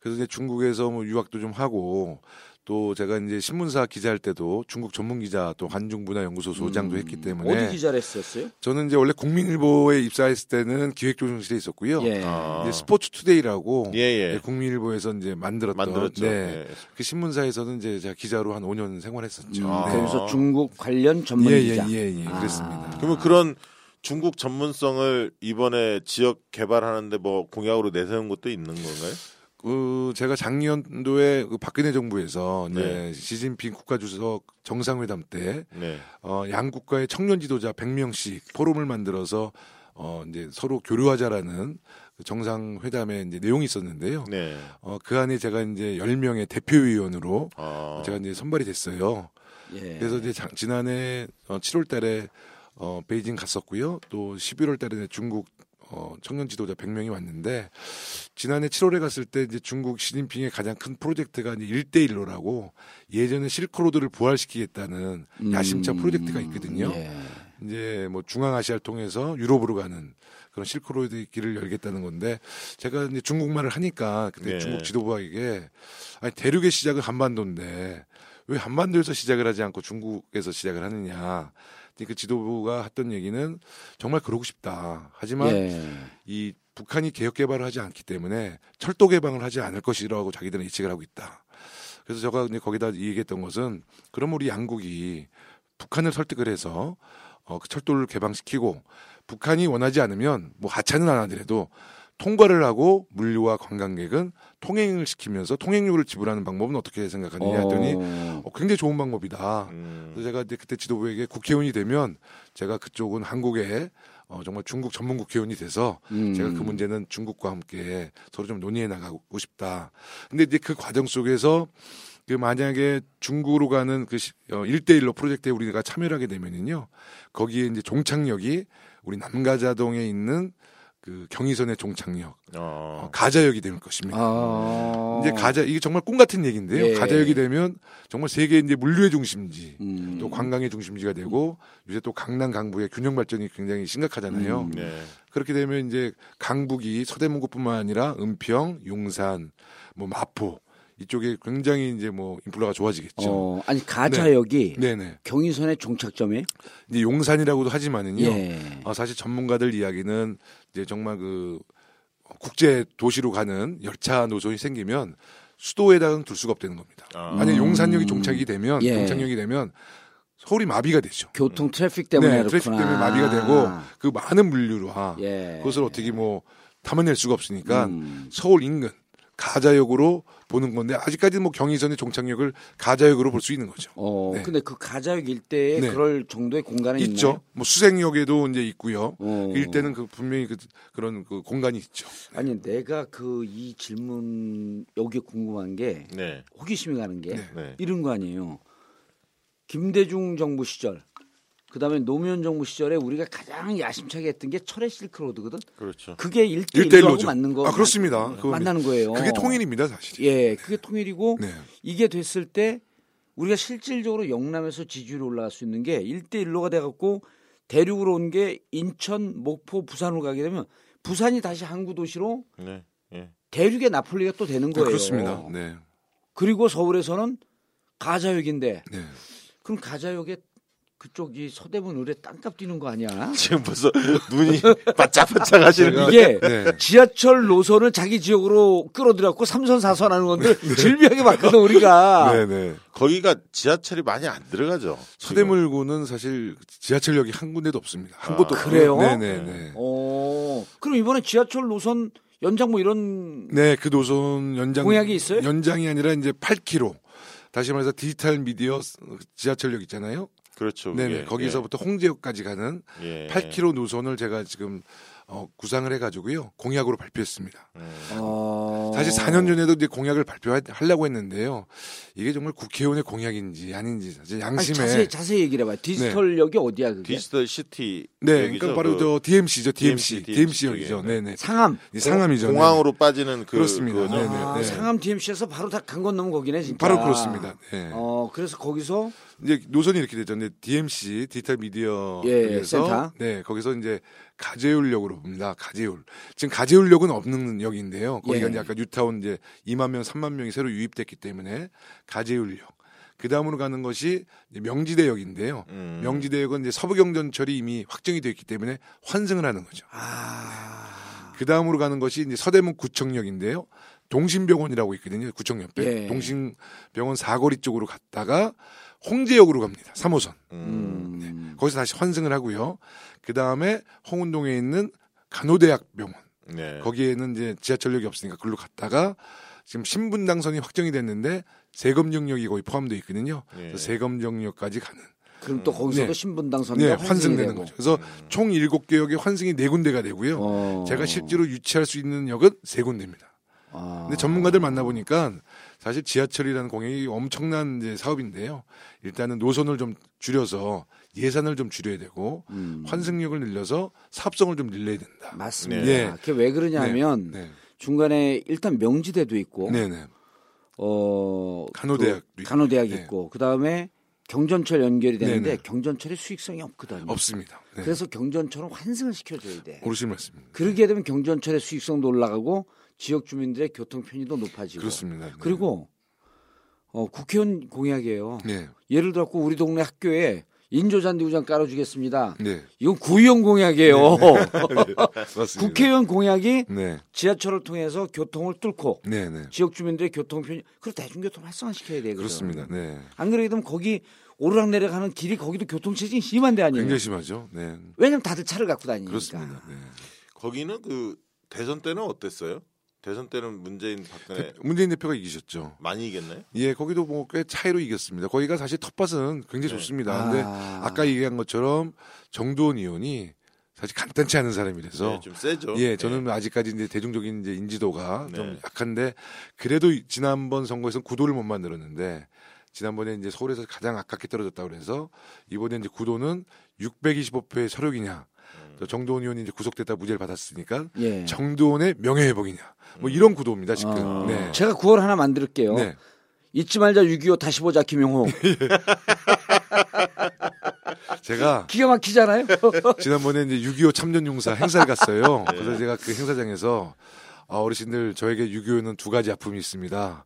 그래서 이제 중국에서 뭐 유학도 좀 하고 또 제가 이제 신문사 기자할 때도 중국 전문 기자 또 한중 문화 연구소 소장도 했기 때문에 음. 어디 기자를 했었어요? 저는 이제 원래 국민일보에 입사했을 때는 기획조정실에 있었고요. 예. 아. 이제 스포츠 투데이라고 예, 예. 네, 국민일보에서 이제 만들었던 만들었죠. 네. 예. 그 신문사에서는 이제 제가 기자로 한 5년 생활했었죠. 아. 네. 그러면서 중국 관련 전문 예, 기자. 예, 예, 예, 아. 그랬습니다. 그러면 그런 중국 전문성을 이번에 지역 개발하는데 뭐 공약으로 내세운 것도 있는 건가요? 그 제가 작년도에 그 박근혜 정부에서 이제 네. 시진핑 국가주석 정상회담 때 네. 어, 양 국가의 청년 지도자 100명씩 포럼을 만들어서 어, 이제 서로 교류하자라는 그 정상회담에 이제 내용이 있었는데요. 네. 어, 그 안에 제가 이제 10명의 대표위원으로 아. 제가 이제 선발이 됐어요. 예. 그래서 이제 장- 지난해 어, 7월 달에 어, 베이징 갔었고요. 또 11월 달에 중국 어, 청년 지도자 100명이 왔는데 지난해 7월에 갔을 때 이제 중국 시진핑의 가장 큰 프로젝트가 이제 1대1로라고 예전에 실크로드를 부활시키겠다는 야심차 프로젝트가 있거든요. 예. 이제 뭐 중앙아시아를 통해서 유럽으로 가는 그런 실크로드 길을 열겠다는 건데 제가 이제 중국말을 하니까 그때 네. 중국 지도부에게 아니 대륙의 시작은 한반도인데 왜 한반도에서 시작을 하지 않고 중국에서 시작을 하느냐. 그 지도부가 했던 얘기는 정말 그러고 싶다. 하지만 예. 이 북한이 개혁 개발을 하지 않기 때문에 철도 개방을 하지 않을 것이라고 자기들은 예측을 하고 있다. 그래서 제가 이제 거기다 얘기했던 것은 그럼 우리 양국이 북한을 설득을 해서 어, 그 철도를 개방시키고 북한이 원하지 않으면 뭐 하차는 안 하더라도 통과를 하고 물류와 관광객은 통행을 시키면서 통행료를 지불하는 방법은 어떻게 생각하느냐 했더니 어. 어, 굉장히 좋은 방법이다. 음. 그래서 제가 이제 그때 지도부에게 국회의원이 되면 제가 그쪽은 한국에 어, 정말 중국 전문 국회의원이 돼서 음. 제가 그 문제는 중국과 함께 서로 좀 논의해 나가고 싶다. 근데 이제 그 과정 속에서 그 만약에 중국으로 가는 그 시- 어, 1대1로 프로젝트에 우리가 참여를 하게 되면은요. 거기에 이제 종착역이 우리 남가자동에 있는 그 경의선의 종착역, 어, 어. 가자역이 될 것입니다. 아. 이제 가자 이게 정말 꿈 같은 얘기인데요. 예. 가자역이 되면 정말 세계 이제 물류의 중심지, 음. 또 관광의 중심지가 되고 요새 또 강남 강북의 균형 발전이 굉장히 심각하잖아요. 음. 네. 그렇게 되면 이제 강북이 서대문구뿐만 아니라 은평, 용산, 뭐 마포 이쪽에 굉장히 이제 뭐 인플라가 좋아지겠죠. 어, 아니 가자역이 네 네. 경의선의 종착점이에요? 이제 용산이라고도 하지만은요. 예. 어, 사실 전문가들 이야기는 이제 정말 그 국제 도시로 가는 열차 노선이 생기면 수도에다가는 둘 수가 없다는 겁니다. 아. 만약 용산역이 종착이 되면 예. 종착역이 되면 서울이 마비가 되죠. 교통 트래픽 때문에 네, 그렇구나. 트래픽 때문에 마비가 되고 그 많은 물류와 예. 그것을 어떻게 뭐 담아낼 수가 없으니까 음. 서울 인근 가좌역으로 보는 건데 아직까지는 뭐 경의선의 종착역을 가좌역으로 볼 수 있는 거죠. 어, 네. 근데 그 가좌역 일대에 네. 그럴 정도의 공간이 있죠. 있나요? 뭐 수색역에도 이제 있고요. 어. 그 일대는 그 분명히 그, 그런 그 공간이 있죠. 아니 내가 그 이 질문 여기 궁금한 게 네. 호기심이 가는 게 네. 네. 이런 거 아니에요. 김대중 정부 시절, 그다음에 노무현 정부 시절에 우리가 가장 야심차게 했던 게 철의 실크로드거든. 그렇죠. 그게 일대 일대일로죠. 일로하고 맞는 거. 아, 그렇습니다. 그거 만나는 거예요. 그게 통일입니다, 사실. 예, 그게 통일이고 네. 이게 됐을 때 우리가 실질적으로 영남에서 지지율이 올라갈 수 있는 게 1대 1로가 돼 갖고 대륙으로 온 게 인천, 목포, 부산으로 가게 되면 부산이 다시 항구 도시로 네. 예. 대륙의 나폴리가 또 되는 네, 거예요. 그렇습니다. 네. 그리고 서울에서는 가자역인데 네. 그럼 가자역에 그쪽이 서대문 의뢰 땅값 뛰는 거 아니야? 지금 벌써 눈이 바짝바짝 하시는 이게 네. 지하철 노선을 자기 지역으로 끌어들였고 삼선 사선 하는 건데 질비하게 봤거든 우리가. 네, 네. 거기가 지하철이 많이 안 들어가죠. 서대문구는 사실 지하철역이 한 군데도 없습니다. 한 아, 곳도 그래요? 없고요. 네, 네, 네. 어, 그럼 이번에 지하철 노선 연장 뭐 이런 네, 그 노선 연장 공약이 있어요? 연장이 아니라 이제 8km. 다시 말해서 디지털 미디어 지하철역 있잖아요. 그렇죠. 네. 네. 거기서부터 홍제역까지 가는 예. 예. 8km 노선을 제가 지금 어, 구상을 해가지고요 공약으로 발표했습니다. 음. 어... 사실 4년 전에도 이제 공약을 발표하려고 했는데요. 이게 정말 국회의원의 공약인지 아닌지 사실 아니, 양심에 자세히 자세히 얘기를 해봐요. 디지털역이 어디야 그게? 디지털 시티. 네, 역이죠? 그러니까 바로 그 저 DMC죠, DMC, DMC, 역이죠. 네, 네. 상암. 상암이죠. 네. 공항으로 빠지는 그 그렇습니다. 그거죠? 네, 네. 아, 상암 DMC에서 바로 한강 건너면 거기네 진짜. 바로 그렇습니다. 네. 어, 그래서 거기서 이제 노선이 이렇게 되죠. 이제 DMC 디지털 미디어 예, 에서 센터. 네 거기서 이제 가재울역으로 봅니다. 가재울 지금 가재울역은 없는 역인데요. 거기가 예. 아까 뉴타운 이제 2만 명, 3만 명이 새로 유입됐기 때문에 가재울역. 그 다음으로 가는 것이 명지대역인데요. 음. 명지대역은 이제 서부경전철이 이미 확정이 되어 있기 때문에 환승을 하는 거죠. 아, 그 다음으로 가는 것이 이제 서대문 구청역인데요. 동신병원이라고 있거든요. 구청 옆에 예. 동신병원 사거리 쪽으로 갔다가 홍제역으로 갑니다. 3호선. 음. 음. 거기서 다시 환승을 하고요. 그 다음에 홍은동에 있는 간호대학병원 네. 거기에는 이제 지하철역이 없으니까 글로 갔다가 지금 신분 당선이 확정이 됐는데 세금 영역이 거의 포함되어 있거든요. 예. 그래서 세금 영역까지 가는 그럼 또 거기서도 네. 신분 당선 네, 환승되는 거죠. 그래서 총 일곱 개 역에 환승이 네 군데가 되고요. 어. 제가 실제로 유치할 수 있는 역은 세 군데입니다. 아. 근데 전문가들 만나보니까 사실 지하철이라는 공약이 엄청난 이제 사업인데요. 일단은 노선을 좀 줄여서 예산을 좀 줄여야 되고 음. 환승력을 늘려서 사업성을 좀 늘려야 된다. 맞습니다. 네. 그게 왜 그러냐면 네. 중간에 일단 명지대도 있고 네, 네. 어 간호대학도 그 있고. 간호대학 네. 있고 그다음에 경전철 연결이 되는데 네, 네. 경전철이 수익성이 없거든요. 없습니다. 네. 그래서 경전철은 환승을 시켜줘야 돼. 오르신 말씀입니다. 그러게 되면 경전철의 수익성도 올라가고 지역 주민들의 교통 편의도 높아지고. 그렇습니다. 네. 그리고 어, 국회의원 공약이에요. 네. 예를 들어 고 우리 동네 학교에 인조잔디 우장 깔아주겠습니다. 네. 이건 구의원 공약이에요. 맞습니다. 국회의원 공약이 네. 지하철을 통해서 교통을 뚫고 네, 네. 지역 주민들의 교통 편의 그리고 대중교통 활성화시켜야 되거든. 그렇습니다. 네. 안 그래도 되면 거기 오르락내리락하는 길이 거기도 교통 체증이 심한 데 아니에요. 굉장히 심하죠. 네. 왜냐면 다들 차를 갖고 다니니까. 그렇습니다. 네. 거기는 그 대선 때는 어땠어요? 대선 때는 문재인 박근혜 대- 문재인 대표가 이기셨죠. 많이 이겼나요? 예, 거기도 뭐 꽤 차이로 이겼습니다. 거기가 사실 텃밭은 굉장히 좋습니다. 근데 아. 아까 얘기한 것처럼 정두원 의원이 사실 간단치 않은 사람이라서 네, 좀 세죠. 예, 저는 아직까지 이제 대중적인 이제 인지도가 좀 네. 약한데 그래도 이- 지난번 선거에서는 구도를 못 만들었는데 지난번에 이제 서울에서 가장 아깝게 떨어졌다 그래서 이번에 이제 구도는 625표의 서력이냐. 음. 또 정두원 의원이 이제 구속됐다 무죄를 받았으니까 예. 정두원의 명예회복이냐. 뭐 이런 구도입니다, 지금. 아. 네. 제가 9월 하나 만들게요. 네. 잊지 말자 6.25 다시 보자 김용호. 제가 기가 막히잖아요. 지난번에 이제 6.25 참전용사 행사를 갔어요. 그래서 제가 그 행사장에서 아, 어르신들 저에게 6.25는 두 가지 아픔이 있습니다.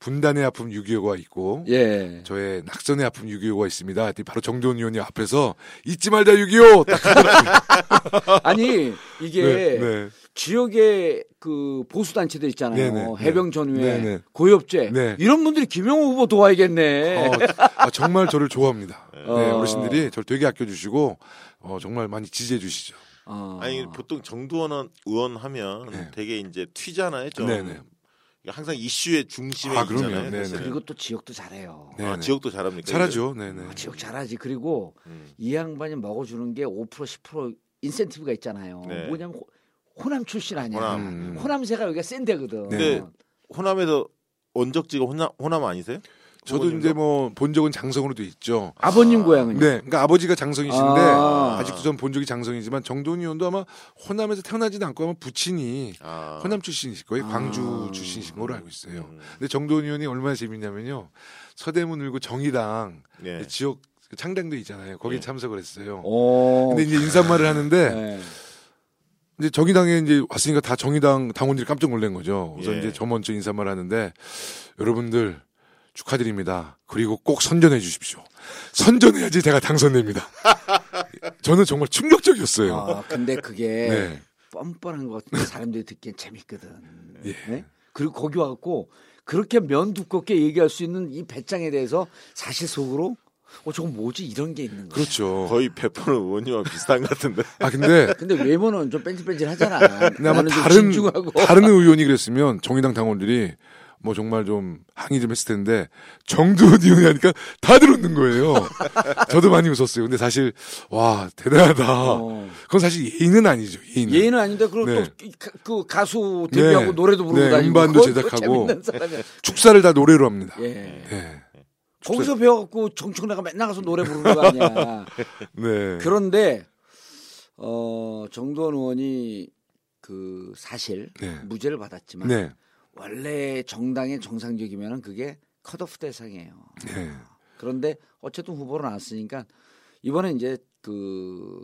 분단의 아픔 6.25가 있고 예. 저의 낙선의 아픔 6.25가 있습니다. 바로 정도원 의원이 앞에서 잊지 말자 6.25! 딱 하더라고요. 아니 이게 네, 네. 지역의 그 보수 단체들 있잖아요. 네네, 네. 해병 전후회, 네네. 고엽제 네. 이런 분들이 김용호 후보 도와야겠네. 어, 아, 정말 저를 좋아합니다. 네, 어. 어르신들이 저를 되게 아껴주시고 어, 정말 많이 지지해 주시죠. 어. 아니 보통 정두원 의원 하면 네. 되게 이제 튀잖아요. 좀 네네. 항상 이슈의 중심에 아, 그럼요. 있잖아요. 그리고 또 지역도 잘해요. 네, 아, 네. 지역도 잘합니까? 잘하죠. 네네. 아, 지역 잘하지. 그리고 음. 이 양반이 먹어주는 게 5% 10% 인센티브가 있잖아요. 네. 뭐냐면 호, 호남 출신 아니야. 호남. 음. 호남새가 여기가 센 데거든. 네. 근데 호남에서 원적지가 호남, 호남 아니세요? 저도? 이제 뭐 본 적은 장성으로 돼 있죠. 아버님 고향은요? 네, 그러니까 아버지가 장성이신데 아. 아. 직도 전 본 적이 장성이지만 정동희 의원도 아마 호남에서 태어나지도 않고 아마 부친이 아. 호남 출신이실 거예요. 아. 광주 출신이신 걸로 알고 있어요. 음. 근데 정동희 의원이 얼마나 재밌냐면요. 서대문 을고 정의당 네. 지역 창당도 있잖아요. 거기 에 네. 참석을 했어요. 오. 근데 이제 인사말을 하는데 네. 이제 정의당에 이제 왔으니까 다 정의당 당원들이 깜짝 놀란 거죠. 그래서 예. 이제 저 먼저 인사말 하는데 여러분들 축하드립니다. 그리고 꼭 선전해 주십시오. 선전해야지 제가 당선됩니다. 저는 정말 충격적이었어요. 아, 근데 그게 네. 뻔뻔한 것 같은데 사람들이 듣기엔 재밌거든. 예. 네? 그리고 거기 와갖고 그렇게 면 두껍게 얘기할 수 있는 이 배짱에 대해서 사실 속으로 어 저건 뭐지 이런 게 있는 거야. 그렇죠. 거의 베푸는 의원님과 비슷한 것 같은데. 아 근데 근데 외모는 좀 뺀질뺀질하잖아. 근데 아마 다른. 다른 의원이 그랬으면 정의당 당원들이 뭐 정말 좀 항의 좀 했을 텐데 정두원 의원이 하니까 다들 웃는 거예요. 저도 많이 웃었어요. 근데 사실 와 대단하다. 어. 그건 사실 예의는 아니죠. 예의는. 예의는 아닌데 그리고 네. 또그 가수 데뷔하고 네. 노래도 부르고 네, 다니고 음반도 제작하고. 축사를 다 노래로 합니다. 예. 네. 거기서 배워갖고 정청래가 맨날 가서 노래 부르는 거 아니야. 네. 그런데 어 정도원 의원이 그 사실 네. 무죄를 받았지만 네. 원래 정당의 정상적이면은 그게 컷오프 대상이에요. 네. 그런데 어쨌든 후보로 나왔으니까 이번에 이제 그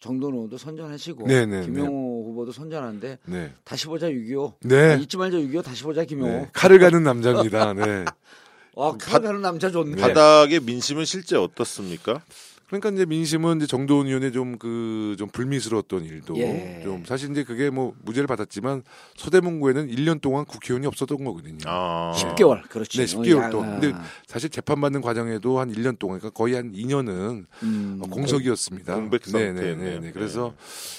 정도원 의원도 선전하시고 네, 네, 김용호 후보도 선전하는데 네. 다시 보자 6.25 네. 아, 잊지 말자 6.25 다시 보자 김용호 네. 칼을 가는 남자입니다. 네. 아 칼가는 남자 좋네 바닥의 민심은 실제 어떻습니까? 그러니까 이제 민심은 이제 정도원 의원의 좀 그 좀 불미스러웠던 일도 예. 좀 사실 이제 그게 뭐 무죄를 받았지만 서대문구에는 1년 동안 국회의원이 없었던 거거든요. 아. 10개월 그렇지 네, 10개월 어, 동안. 야, 근데 사실 재판 받는 과정에도 한 1년 동안, 그러니까 거의 한 2년은 음, 공석이었습니다. 공백 상태였네요. 네네네. 네. 그래서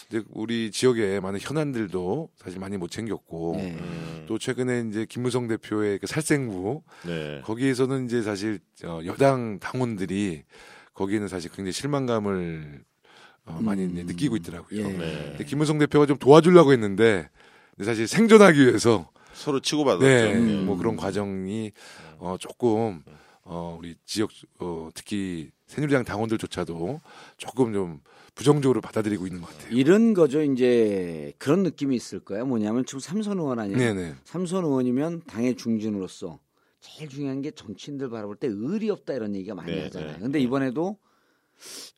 이제 우리 지역에 많은 현안들도 사실 많이 못 챙겼고, 네. 음. 또 최근에 이제 김무성 대표의 그 살생부 네. 거기에서는 이제 사실 어, 여당 당원들이 거기에는 사실 굉장히 실망감을 어, 많이 이제 느끼고 있더라고요. 예. 네. 근데 김무성 대표가 좀 도와주려고 했는데 근데 사실 생존하기 위해서 서로 치고받았죠. 네, 네. 뭐 그런 과정이 어, 조금 어, 우리 지역 어, 특히 새누리당 당원들조차도 조금 좀 부정적으로 받아들이고 있는 것 같아요. 이런 거죠. 이제 그런 느낌이 있을 거야. 뭐냐면 지금 삼선 의원 아니에요. 네네. 삼선 의원이면 당의 중진으로서 제일 중요한 게 정치인들 바라볼 때 의리 없다 이런 얘기가 많이 네, 하잖아요. 네, 근데 네. 이번에도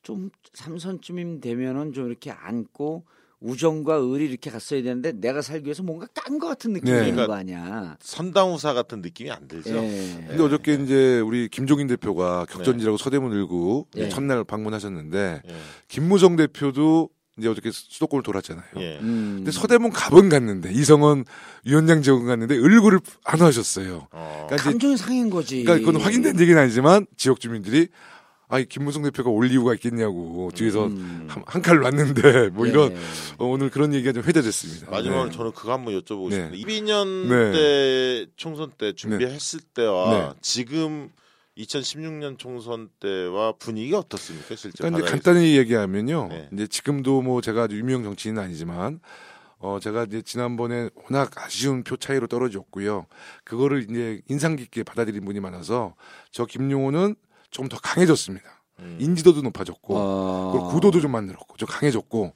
좀 삼선쯤 되면은 좀 이렇게 안고 우정과 의리 이렇게 갔어야 되는데 내가 살기 위해서 뭔가 깐것 같은 느낌이 네. 있는 거 아니야. 선당우사 같은 느낌이 안 들죠. 예. 근데 어저께 이제 우리 김종인 대표가 격전지라고 서대문 일구 네. 첫날 방문하셨는데 예. 김무성 대표도 이제 어저께 수도권을 돌았잖아요. 예. 음. 근데 서대문 갑은 갔는데 이성원 위원장 지원 갔는데 을구를 안 하셨어요. 어. 그러니까 감정이 상한 거지. 그러니까 그건 확인된 얘기는 아니지만 지역 주민들이 아이 김무성 대표가 올 이유가 있겠냐고 뒤에서 음. 한, 한칼 왔는데 뭐 이런 예. 어, 오늘 그런 얘기가 좀 회자됐습니다. 마지막으로 네. 저는 그거 한번 여쭤보고 네. 싶은데 22년 네. 때 총선 때 준비했을 때와 네. 지금 2016년 총선 때와 분위기가 어떻습니까 실제? 그러니까 이제? 간단히 얘기하면요. 네. 이제 지금도 뭐 제가 아주 유명 정치인은 아니지만 어 제가 이제 지난번에 워낙 아쉬운 표 차이로 떨어졌고요. 그거를 이제 인상 깊게 받아들인 분이 많아서 저 김용호는 좀 더 강해졌습니다. 음. 인지도도 높아졌고 어. 그리고 구도도 좀 만들었고 좀 강해졌고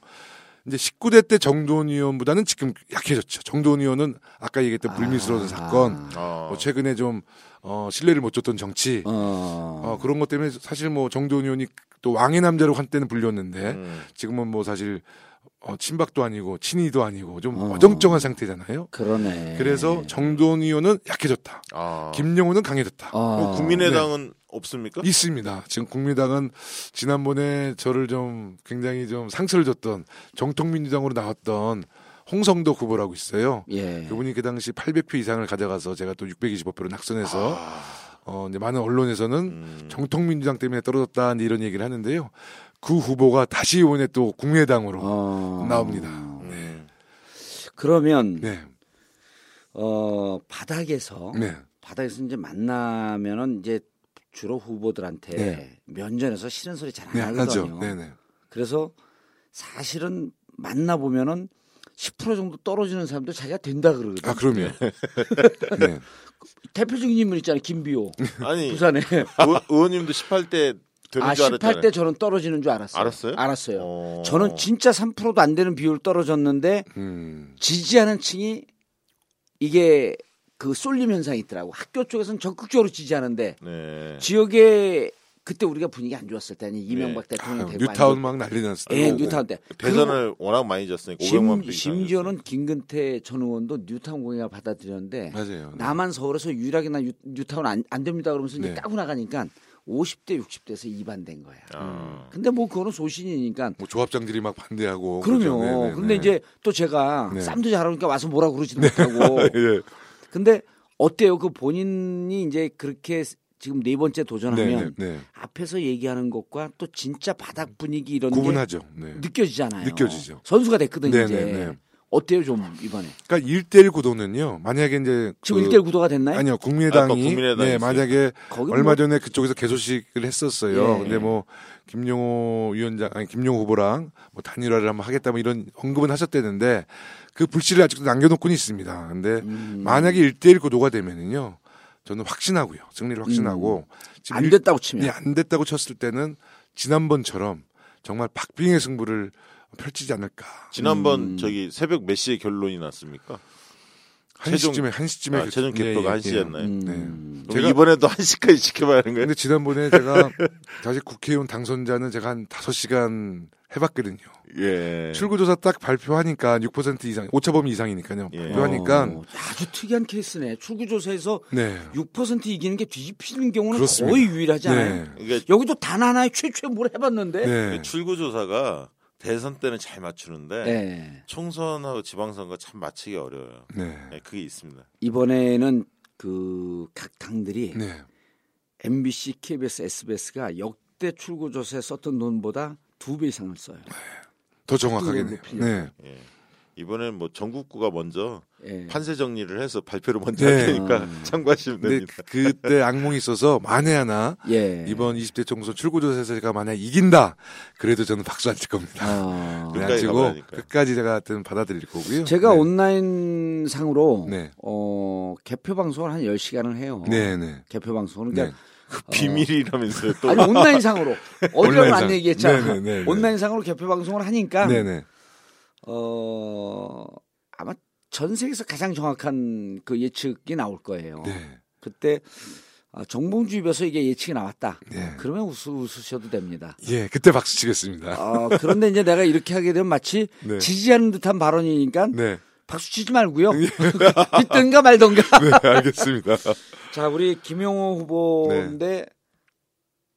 이제 19대 때 정도원 의원보다는 지금 약해졌죠. 정도원 의원은 아까 얘기했던 불미스러운 사건, 어. 뭐 최근에 좀 어, 신뢰를 못 줬던 정치, 어. 어, 그런 것 때문에 사실 뭐 정도원 의원이 또 왕의 남자로 한때는 불렸는데 음. 지금은 뭐 사실 어, 친박도 아니고 친이도 아니고 좀 어. 어. 정쩡한 상태잖아요. 그러네. 그래서 정도원 의원은 약해졌다. 아. 김영호는 강해졌다. 어. 그럼 국민의당은 없습니까? 있습니다. 지금 국민당은 지난번에 저를 좀 굉장히 좀 상처를 줬던 정통민주당으로 나왔던 홍성도 후보라고 있어요. 예. 그분이 그 당시 800표 이상을 가져가서 제가 또 625표로 낙선해서 아. 어 이제 많은 언론에서는 음. 정통민주당 때문에 떨어졌다 이런 얘기를 하는데요. 그 후보가 다시 이번에 또 국민의당으로 어. 나옵니다. 음. 그러면 네, 어 바닥에서 네, 바닥에서 이제 만나면은 이제 주로 후보들한테 네. 면전에서 싫은 소리 잘안 네. 하거든요. 네, 네. 그래서 사실은 만나 보면은 10% 정도 떨어지는 사람도 자기가 된다 그러거든. 아 그럼요. 네, 대표적인 인물 있잖아요. 김비호 아니 부산에 의원- 의원 님도 18대 되는 아 줄 알았잖아요. 18대 저는 떨어지는 줄 알았어요. 알았어요? 알았어요. 어. 저는 진짜 3%도 안 되는 비율 떨어졌는데 음, 지지하는 층이 이게 그 쏠림 현상이 있더라고. 학교 쪽에서는 적극적으로 지지하는데 네. 지역에 그때 우리가 분위기 안 좋았을 때 아니 이명박 대통령 아유, 되고 뉴타운 막 난리 났을 때. 예, 뉴타운 때. 대선을 워낙 많이 졌으니까 그리고 500만 심, 표 심지어는 김근태 전 의원도 뉴타운 공약을 받아들였는데 맞아요. 네. 나만 서울에서 유일하게 나 뉴, 뉴타운 안, 안 됩니다 그러면서 이제 네. 까고 나가니까 50대 60대에서 이반된 거야. 아. 근데 뭐 그거는 소신이니까 뭐 조합장들이 막 반대하고. 그럼요. 네, 네, 근데 네. 이제 또 제가 네. 쌈도 잘하니까 와서 뭐라 그러지도 못하고. 예. 근데 어때요? 그 본인이 이제 그렇게 지금 네 번째 네, 도전하면 네, 네. 앞에서 얘기하는 것과 또 진짜 바닥 분위기 이런 게 구분하죠. 네. 느껴지잖아요. 느껴지죠. 선수가 됐거든 네, 이제. 어때요 좀 이번에? 그러니까 1대1 구도는요. 만약에 이제 지금 그- 1대1 구도가 됐나요? 아니요. 국민의당이 아까 국민의당이 네, 있어요. 만약에 얼마 뭐- 전에 그쪽에서 개소식을 했었어요. 예. 근데 뭐 김용호 위원장 아니 김용호 후보랑 뭐 단일화를 한번 하겠다 뭐 이런 언급은 하셨대는데 그 불씨를 아직도 남겨놓고는 있습니다. 근데 음. 만약에 1대1 구도가 되면은요. 저는 확신하고요. 승리를 확신하고 지금 음. 안 일- 됐다고 치면 예, 안 됐다고 쳤을 때는 지난번처럼 정말 박빙의 승부를 펼치지 않을까. 지난번 음. 저기 새벽 몇 시에 결론이 났습니까? 한 시쯤에 한 시쯤에 아, 최종 개표가 한 시였나요? 음. 네. 제가- 이번에도 한 시까지 지켜봐야 하는 거예요? 근데 지난번에 제가 다시 국회의원 당선자는 제가 한 5시간 해봤거든요. 예. 출구조사 딱 발표하니까 6% 이상, 오차범위 이상이니까요. 예. 발표하니까 어, 아주 특이한 케이스네. 출구조사에서 네. 6% 이기는 게 뒤집히는 경우는 그렇습니다. 거의 유일하지 않아요? 네. 그러니까 여기도 단 하나의 최초에 뭘 해봤는데. 네. 그 출구조사가 대선 때는 잘 맞추는데 네. 총선하고 지방선거 참 맞추기 어려워요. 네. 네, 그게 있습니다. 이번에는 그 각 당들이 네. MBC, KBS, SBS가 역대 출구 조사에 썼던 돈보다 두 배 이상을 써요. 더 정확하게. 네. 높이려고. 네. 예. 이번엔 뭐 전국구가 먼저 예. 판세 정리를 해서 발표를 먼저 네. 할 테니까 아. 참고하시면 됩니다. 그- 그때 악몽이 있어서 만에 하나 예. 이번 20대 총선 출구조사에서 제가 만약 이긴다 그래도 저는 박수 안 칠 겁니다. 아. 끝까지 그래가지고 가봐야니까요. 끝까지 제가 하여튼 받아들일 거고요. 제가 네. 온라인 상으로 네. 어, 개표 방송을 한 10시간을 해요. 네, 네. 개표 방송을 네. 그러니까 비밀이라면서요. 또 아니 온라인 상으로 어디라고 안 온라인상. 얘기했잖아. 네, 네, 네, 네. 온라인 상으로 개표 방송을 하니까 네, 네. 어 아마 전 세계에서 가장 정확한 그 예측이 나올 거예요. 네. 그때 아, 정봉주 입에서 이게 예측이 나왔다. 네. 그러면 웃으, 웃으셔도 됩니다. 예, 그때 박수 치겠습니다. 어, 그런데 이제 내가 이렇게 하게 되면 마치 네. 지지하는 듯한 발언이니까 네. 박수 치지 말고요. 믿든가 말든가. 네, 알겠습니다. 자, 우리 김용호 후보인데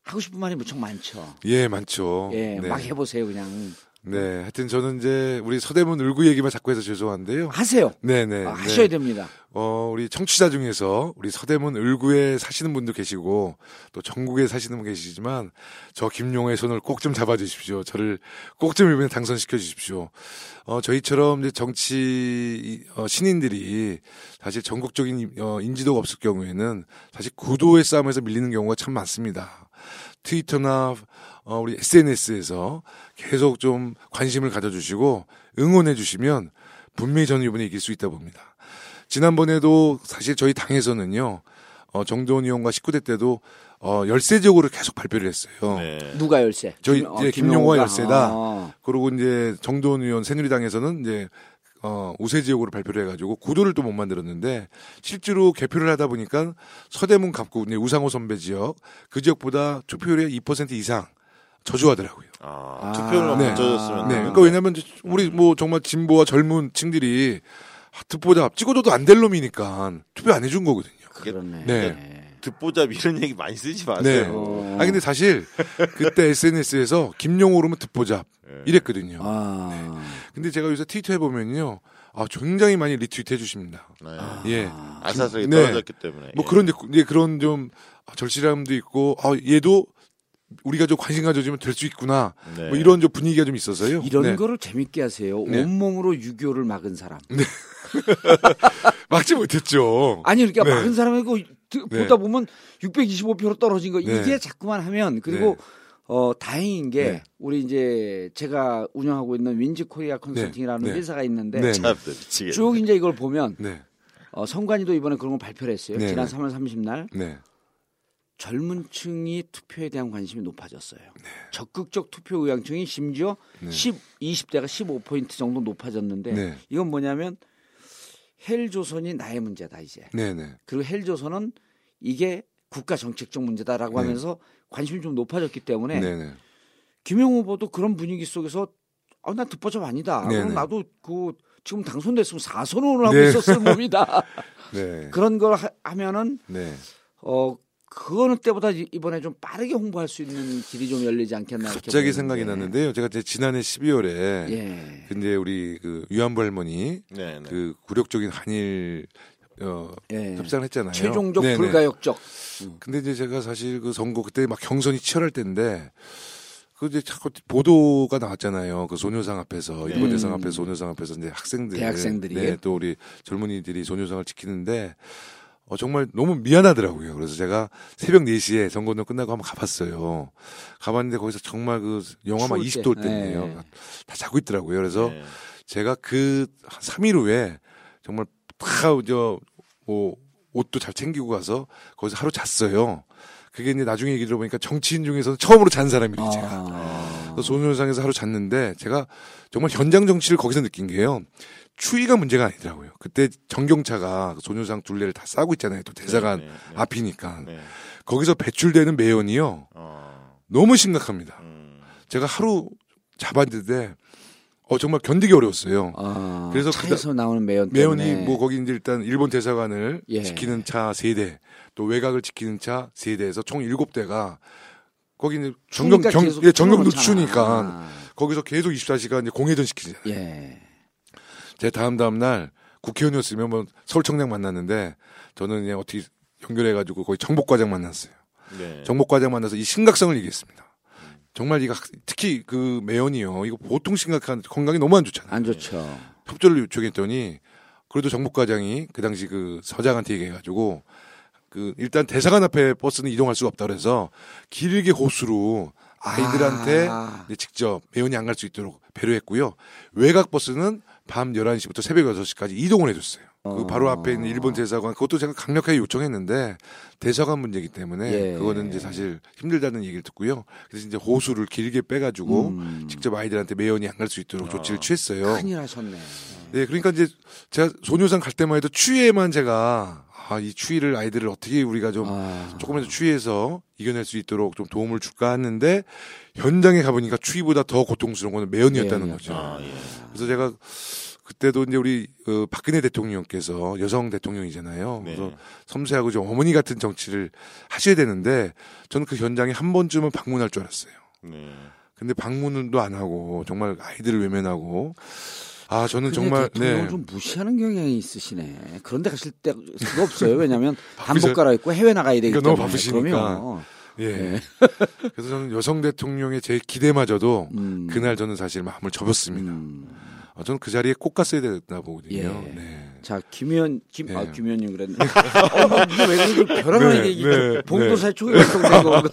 하고 싶은 말이 무척 많죠. 예, 많죠. 예, 네. 막 해보세요, 그냥. 네, 하여튼 저는 이제 우리 서대문 을구 얘기만 자꾸 해서 죄송한데요. 하세요. 네, 네. 아, 네. 하셔야 됩니다. 어, 우리 청취자 중에서 우리 서대문 을구에 사시는 분도 계시고 또 전국에 사시는 분 계시지만 저 김용호의 손을 꼭 좀 잡아주십시오. 저를 꼭 좀 이번에 당선시켜 주십시오. 어, 저희처럼 이제 정치 어, 신인들이 사실 전국적인 인- 어, 인지도가 없을 경우에는 사실 구도의 싸움에서 밀리는 경우가 참 많습니다. 트위터나 어, 우리 SNS에서 계속 좀 관심을 가져주시고 응원해 주시면 분명히 저는 이번에 이길 수 있다 봅니다. 지난번에도 사실 저희 당에서는요, 어, 정도원 의원과 19대 때도 어, 열세적으로 계속 발표를 했어요. 네. 누가 열쇠? 저희 김- 어, 이제 김용호가? 열쇠다. 아, 그리고 이제 정도원 의원 새누리당에서는 이제 어, 우세 지역으로 발표를 해가지고 구도를 또 못 만들었는데 실제로 개표를 하다 보니까 서대문 갑구 이제 우상호 선배 지역 그 지역보다 투표율이 2% 이상 저조하더라고요. 아, 아. 투표율만 네. 붙여줬으면 네. 그러니까 왜냐면 우리 뭐 정말 진보와 젊은 층들이 득보다 찍어줘도 안 될 놈이니까 투표 안 해준 거거든요. 그렇네. 네. 듣보잡 이런 얘기 많이 쓰지 네. 마세요. 어. 아 근데 사실 그때 SNS에서 김용호로면 득보잡 네. 이랬거든요. 아, 근데 제가 요새 트위터에 보면요, 아 굉장히 많이 리트윗 해주십니다. 네. 예, 아사스하게 네. 떨어졌기 때문에. 뭐 예. 그런 이제 그런 좀 절실함도 있고, 아 얘도 우리가 좀 관심 가져주면 될 수 있구나. 네. 뭐 이런 좀 분위기가 좀 있어서요. 이런 네. 거를 재밌게 하세요. 네. 온몸으로 유교를 막은 사람. 막지 못했죠. 아니 그러니까 네. 막은 사람이고 드- 네. 보다 보면 625표로 떨어진 거 네. 이게 자꾸만 하면 그리고 어 다행인 게 네. 우리 이제 제가 운영하고 있는 윈지 코리아 컨설팅이라는 네. 네. 회사가 있는데 네. 쭉 이제 이걸 보면 네, 어, 성관이도 이번에 그런 걸 발표를 했어요. 네, 지난 네. 3월 30날 네, 젊은 층이 투표에 대한 관심이 높아졌어요. 네. 적극적 투표 의향층이 심지어 10, 20대가 15포인트 정도 높아졌는데 네. 이건 뭐냐면 헬조선이 나의 문제다 이제. 네, 네, 그리고 헬조선은 이게 국가 정책적 문제다라고 네. 하면서 관심이 좀 높아졌기 때문에 네, 네, 김용 후보도 그런 분위기 속에서 아, 나 듣보잡 아니다. 네, 그럼 네. 나도 그 지금 당선됐으면 4선언을 하고 네. 있었을 몸이다. 네, 그런 걸 하, 하면은 네. 어 그거는 때보다 이- 이번에 좀 빠르게 홍보할 수 있는 길이 좀 열리지 않겠나 갑자기. 생각이 났는데요. 제가 이제 지난해 12월에 예. 근데 우리 그 위안부 할머니 네, 네. 그 굴욕적인 한일 어, 예. 협상을 했잖아요. 최종적 네네. 불가역적. 근데 이제 제가 사실 그 선거 그때 막 경선이 치열할 때인데 그 이제 자꾸 보도가 나왔잖아요. 그 소녀상 앞에서 일본 대상 앞에서 소녀상 앞에서 이제 학생들, 대학생들이. 네, 또 우리 젊은이들이 소녀상을 지키는데 어 정말 너무 미안하더라고요. 그래서 제가 새벽 4시에 선거운동 끝나고 한번 가봤어요. 가봤는데 거기서 정말 그 영하만 추울 때. 20도 올 때인데요. 네. 다 자고 있더라고요. 그래서 네. 제가 그 3일 후에 정말 다저뭐 옷도 잘 챙기고 가서 거기서 하루 잤어요. 그게 이제 나중에 얘기 들어보니까 정치인 중에서는 처음으로 잔 사람이에요, 제가. 아. 그래서 소녀상에서 하루 잤는데 제가 정말 현장 정치를 거기서 느낀 게요. 추위가 문제가 아니더라고요. 그때 전경차가 그 소녀상 둘레를 다 싸고 있잖아요. 또 대사관 네, 네, 네. 앞이니까. 네. 거기서 배출되는 매연이요. 어, 너무 심각합니다. 음. 제가 하루 잡았는데 어 정말 견디기 어려웠어요. 아, 그래서 차에서 나오는 매연 매연이 때문에. 뭐 거기 이제 일단 일본 대사관을 예. 지키는 차 세 대, 또 외곽을 지키는 차 세 대에서 총 일곱 대가 거기 이제 정경 추우니까 경, 예, 정경도 틀어놓잖아. 추우니까 거기서 계속 24시간 이제 공회전 시키잖아요. 예. 제 다음 다음 날 국회의원이었으면 뭐 서울청장 만났는데 저는 그냥 어떻게 연결해가지고 거기 정복과장 만났어요. 네. 정복과장 만나서 이 심각성을 얘기했습니다. 정말 이거 학- 특히 그 매연이요. 이거 보통 심각한 건강이 너무 안 좋잖아요. 안 좋죠. 협조를 요청했더니 그래도 정복과장이 그 당시 그 서장한테 얘기해가지고 그 일단 대사관 앞에 버스는 이동할 수가 없다 그래서 길게 호수로 아이들한테 아. 직접 매연이 안 갈 수 있도록 배려했고요. 외곽 버스는 밤 11시부터 새벽 6시까지 이동을 해줬어요. 그 바로 앞에 있는 일본 대사관 그것도 제가 강력하게 요청했는데 대사관 문제이기 때문에 예. 그거는 이제 사실 힘들다는 얘기를 듣고요. 그래서 이제 호수를 길게 빼가지고 음. 직접 아이들한테 매연이 안 갈 수 있도록 조치를 취했어요. 큰일 하셨네. 네, 그러니까 이제 제가 소녀상 갈 때만 해도 추위에만 제가 아, 이 추위를 아이들을 어떻게 우리가 좀 아. 조금이라도 추위에서 이겨낼 수 있도록 좀 도움을 줄까 했는데 현장에 가보니까 추위보다 더 고통스러운 거는 매연이었다는 매연이었다. 거죠. 아, 예. 그래서 제가 그때도 이제 우리 어, 박근혜 대통령께서 여성 대통령이잖아요. 네. 그래서 섬세하고 좀 어머니 같은 정치를 하셔야 되는데 저는 그 현장에 한 번쯤은 방문할 줄 알았어요. 네. 근데 방문도 안 하고 정말 아이들을 외면하고 아 저는 정말 대통령을 네. 좀 무시하는 경향이 있으시네. 그런데 가실 데가 없어요. 왜냐하면 단복 갈아입고 해외 나가야 되기 그러니까 때문에. 너무 바쁘시니까. 예. 네. 그래서 저는 여성 대통령의 제 기대마저도 음. 그날 저는 사실 마음을 접었습니다. 음. 어, 저는 그 자리에 꼭 갔어야 됐나 보거든요. 예. 네. 자, 김의원, 김, 네. 아, 김의원님 그랬네. 어, 이게 왜? 벼랑을 네, 이게 네, 봉도사의 촉이 활동된 건가?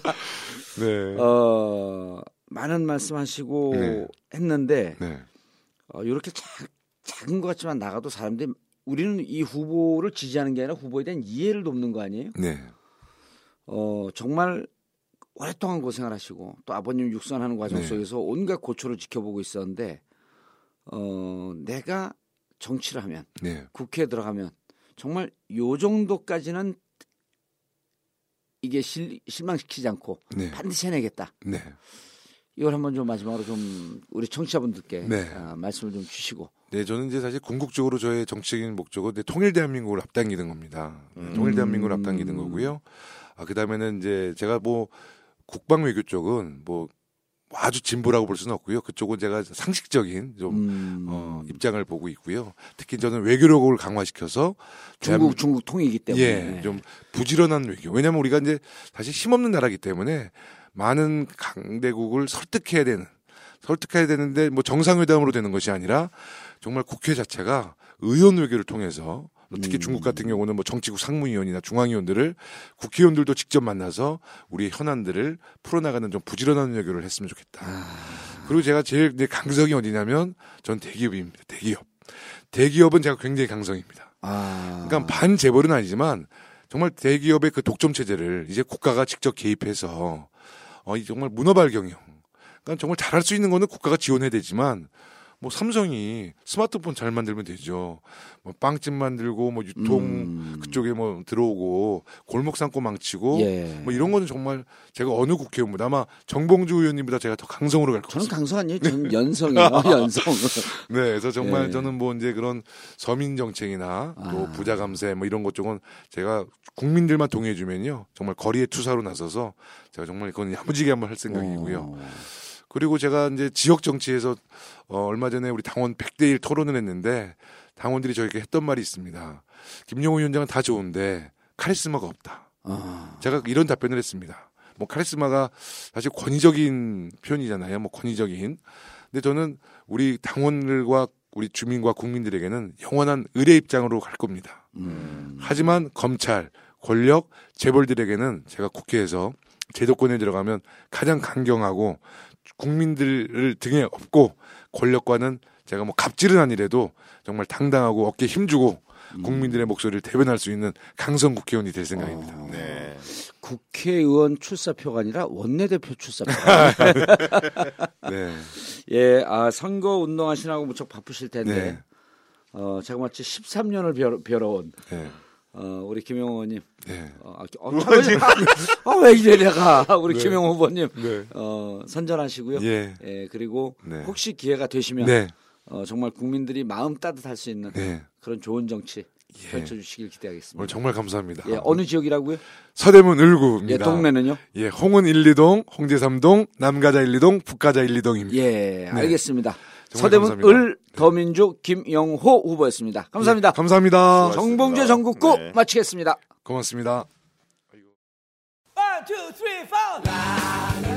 네. 어, 많은 말씀하시고 네. 했는데, 네. 어, 이렇게 작, 작은 것 같지만 나가도 사람들이 우리는 이 후보를 지지하는 게 아니라 후보에 대한 이해를 돕는 거 아니에요? 네. 어, 정말 오랫동안 고생을 하시고 또 아버님 육선하는 과정 네. 속에서 온갖 고초를 지켜보고 있었는데 어, 내가 정치를 하면 네. 국회에 들어가면 정말 요 정도까지는 이게 실, 실망시키지 않고 네. 반드시 해내겠다. 네. 이걸 한번 좀 마지막으로 좀 우리 청취자분들께 네. 아, 말씀을 좀 주시고 네, 저는 이제 사실 궁극적으로 저의 정치적인 목적은 네, 통일 대한민국을 앞당기는 겁니다. 네, 통일 대한민국을 앞당기는 거고요. 아, 그 다음에는 이제 제가 뭐 국방 외교 쪽은 뭐 아주 진보라고 볼 수는 없고요. 그쪽은 제가 상식적인 좀 음, 어, 입장을 보고 있고요. 특히 저는 외교력을 강화시켜서 중국 중국 통이기 때문에 예, 좀 부지런한 외교. 왜냐하면 우리가 이제 사실 힘없는 나라기 때문에 많은 강대국을 설득해야 되는, 설득해야 되는데 뭐 정상회담으로 되는 것이 아니라 정말 국회 자체가 의원 외교를 통해서 특히 중국 같은 경우는 뭐 정치국 상무위원이나 중앙위원들을 국회의원들도 직접 만나서 우리 현안들을 풀어나가는 좀 부지런한 외교를 했으면 좋겠다. 그리고 제가 제일 강성이 어디냐면 전 대기업입니다. 대기업. 대기업은 제가 굉장히 강성입니다. 아, 그러니까 반재벌은 아니지만 정말 대기업의 그 독점 체제를 이제 국가가 직접 개입해서 어, 이 정말 문어발 경영. 그러니까 정말 잘할 수 있는 거는 국가가 지원해야 되지만 뭐 삼성이 스마트폰 잘 만들면 되죠. 뭐 빵집 만들고 뭐 유통 음. 그쪽에 뭐 들어오고 골목 상고 망치고 예. 뭐 이런 거는 정말 제가 어느 국회의원보다 아마 정봉주 의원님보다 제가 더 강성으로 갈것 저는 같습니다. 강성 아니에요. 저는 연성이에요. 연성. 네, 그래서 정말 예. 저는 뭐 이제 그런 서민 정책이나 또 아. 부자 감세 뭐 이런 것 쪽은 제가 국민들만 동의해 주면요 정말 거리에 투사로 나서서 제가 정말 그건 야무지게 한번 할 생각이고요. 어. 그리고 제가 이제 지역 정치에서 어, 얼마 전에 우리 당원 100대1 토론을 했는데 당원들이 저에게 했던 말이 있습니다. 김용호 위원장은 다 좋은데 카리스마가 없다. 아, 제가 이런 답변을 했습니다. 뭐 카리스마가 사실 권위적인 표현이잖아요. 뭐 권위적인. 근데 저는 우리 당원들과 우리 주민과 국민들에게는 영원한 의뢰 입장으로 갈 겁니다. 음. 하지만 검찰, 권력, 재벌들에게는 제가 국회에서 제도권에 들어가면 가장 강경하고 국민들을 등에 업고 권력과는 제가 뭐 갑질은 아니래도 정말 당당하고 어깨에 힘주고 국민들의 목소리를 대변할 수 있는 강성 국회의원이 될 생각입니다. 어. 네. 국회의원 출사표가 아니라 원내대표 출사표. 네. 예, 아 선거 운동하시느라고 무척 바쁘실 텐데 네. 어 제가 마치 13년을 벼, 벼러온 네. 어 우리 김영호 의원님. 네. 어, 아, 어, 참, 아, 왜 이래 내가 우리 네. 김영호 후보님 네. 어 선전하시고요. 예. 예, 그리고 네. 혹시 기회가 되시면 네. 어, 정말 국민들이 마음 따뜻할 수 있는 네. 그런 좋은 정치 예. 펼쳐주시길 기대하겠습니다. 오늘 정말 감사합니다. 예, 어느 지역이라고요? 서대문 을구입니다. 예, 동네는요? 예, 홍은 1, 2동, 홍제 3동, 남가자 1, 2동, 북가자 1, 2동입니다. 예, 알겠습니다. 서대문 감사합니다. 을 더민주 김영호 후보였습니다. 감사합니다. 감사합니다. 정봉재 전국구 네. 마치겠습니다. 고맙습니다. One, two, three, four.